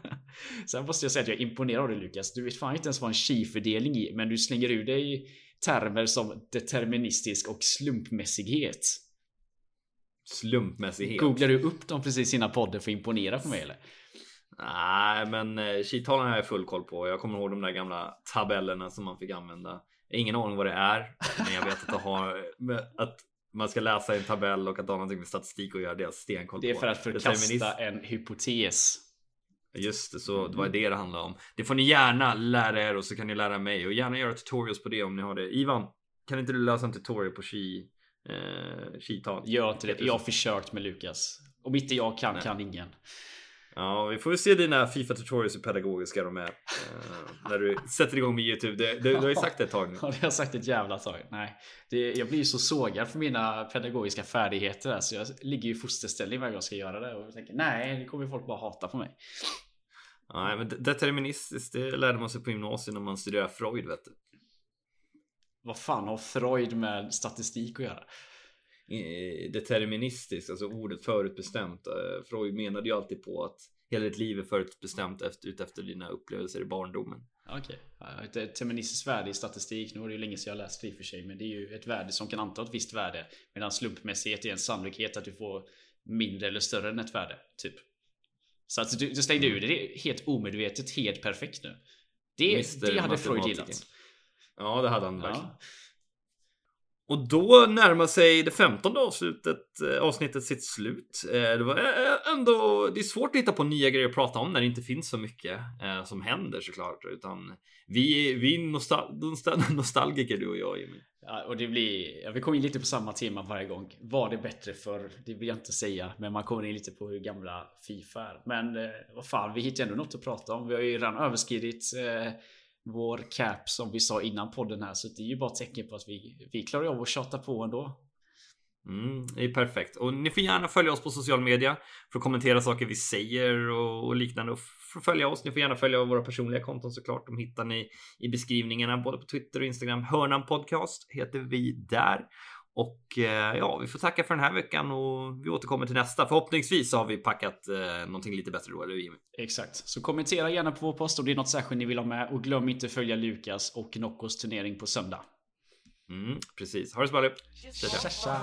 Sen måste jag säga att jag är imponerad av dig Lukas. Du vet fan inte ens vad en chi-fördelning är, men du slänger ur dig termer som deterministisk och slumpmässighet. Slumpmässighet. Googlar du upp dem precis innan podden för att imponera på mig eller? Nej, men eh, chi-talen har jag full koll på. Jag kommer ihåg de där gamla tabellerna som man fick använda. Ingen aning vad det är, men jag vet att det har att man ska läsa en tabell och att det har någonting med statistik att göra. Det är jag stenkoll på. Det är för att förkasta en hypotes. Just det, så det var det det handlade om. Det får ni gärna lära er och så kan ni lära mig och gärna göra tutorials på det om ni har det. Ivan, kan inte du lösa en tutorial på chi, eh, chi-tal? Gör inte det. Jag har försökt med Lukas. Om inte jag kan, Nej. kan ingen. Ja, vi får se dina Fifa tutorials hur pedagogiska de är. Uh, när du sätter igång med YouTube. Det, det, du har ju sagt det ett tag nu. Ja, det har jag sagt ett jävla tag. Nej, det, jag blir ju så sågad för mina pedagogiska färdigheter. Så jag ligger i fosterställning varje gång jag ska göra det. Och jag tänker nej, det kommer folk bara hata på mig. Nej, men deterministiskt, det lärde man sig på gymnasiet när man studerade Freud, vet du. Vad fan har Freud med statistik att göra? Deterministiskt, alltså ordet förutbestämt. Eh, Freud menade ju alltid på att hela ditt liv är förutbestämt efter, utefter dina upplevelser i barndomen. Okej, okay. ett deterministiskt värde i statistik. Nu var det ju länge sedan jag läst det i och för sig, men det är ju ett värde som kan anta ett visst värde. Medan slumpmässighet är en sannolikhet att du får mindre eller större än ett värde, typ. Så att du, du slängde ur det helt omedvetet, helt perfekt nu. Det, det hade Freud gillat. Ja, det hade han verkligen. Ja. Och då närmar sig det femtonde avslutet, eh, avsnittet sitt slut. Eh, det var eh, ändå, det är svårt att hitta på nya grejer att prata om när det inte finns så mycket som händer såklart. Utan vi, vi är nostal nostalgiker du och jag Jimmy. Ja, och det blir, ja, vi kommer in lite på samma tema varje gång. Var det bättre för Det vill jag inte säga, men man kommer in lite på hur gamla Fifa är. Men eh, vad fan, vi hittar ändå något att prata om. Vi har ju redan överskridit eh, vår cap som vi sa innan podden här. Så det är ju bara tecken på att vi, vi klarar av att tjata på ändå. Mm, det är perfekt. Och ni får gärna följa oss på social media för att kommentera saker vi säger och, och liknande. Och för att följa oss. Ni får gärna följa våra personliga konton såklart. De hittar ni i beskrivningarna både på Twitter och Instagram. Hörnan Podcast heter vi där. Och eh, ja, vi får tacka för den här veckan och vi återkommer till nästa. Förhoppningsvis har vi packat eh, någonting lite bättre då, eller Jimmy? Exakt. Så kommentera gärna på vår post om det är något särskilt ni vill ha med. Och glöm inte följa Lukas och Noccos turnering på söndag. Mm, precis. Ha det så bra. Tja, tja.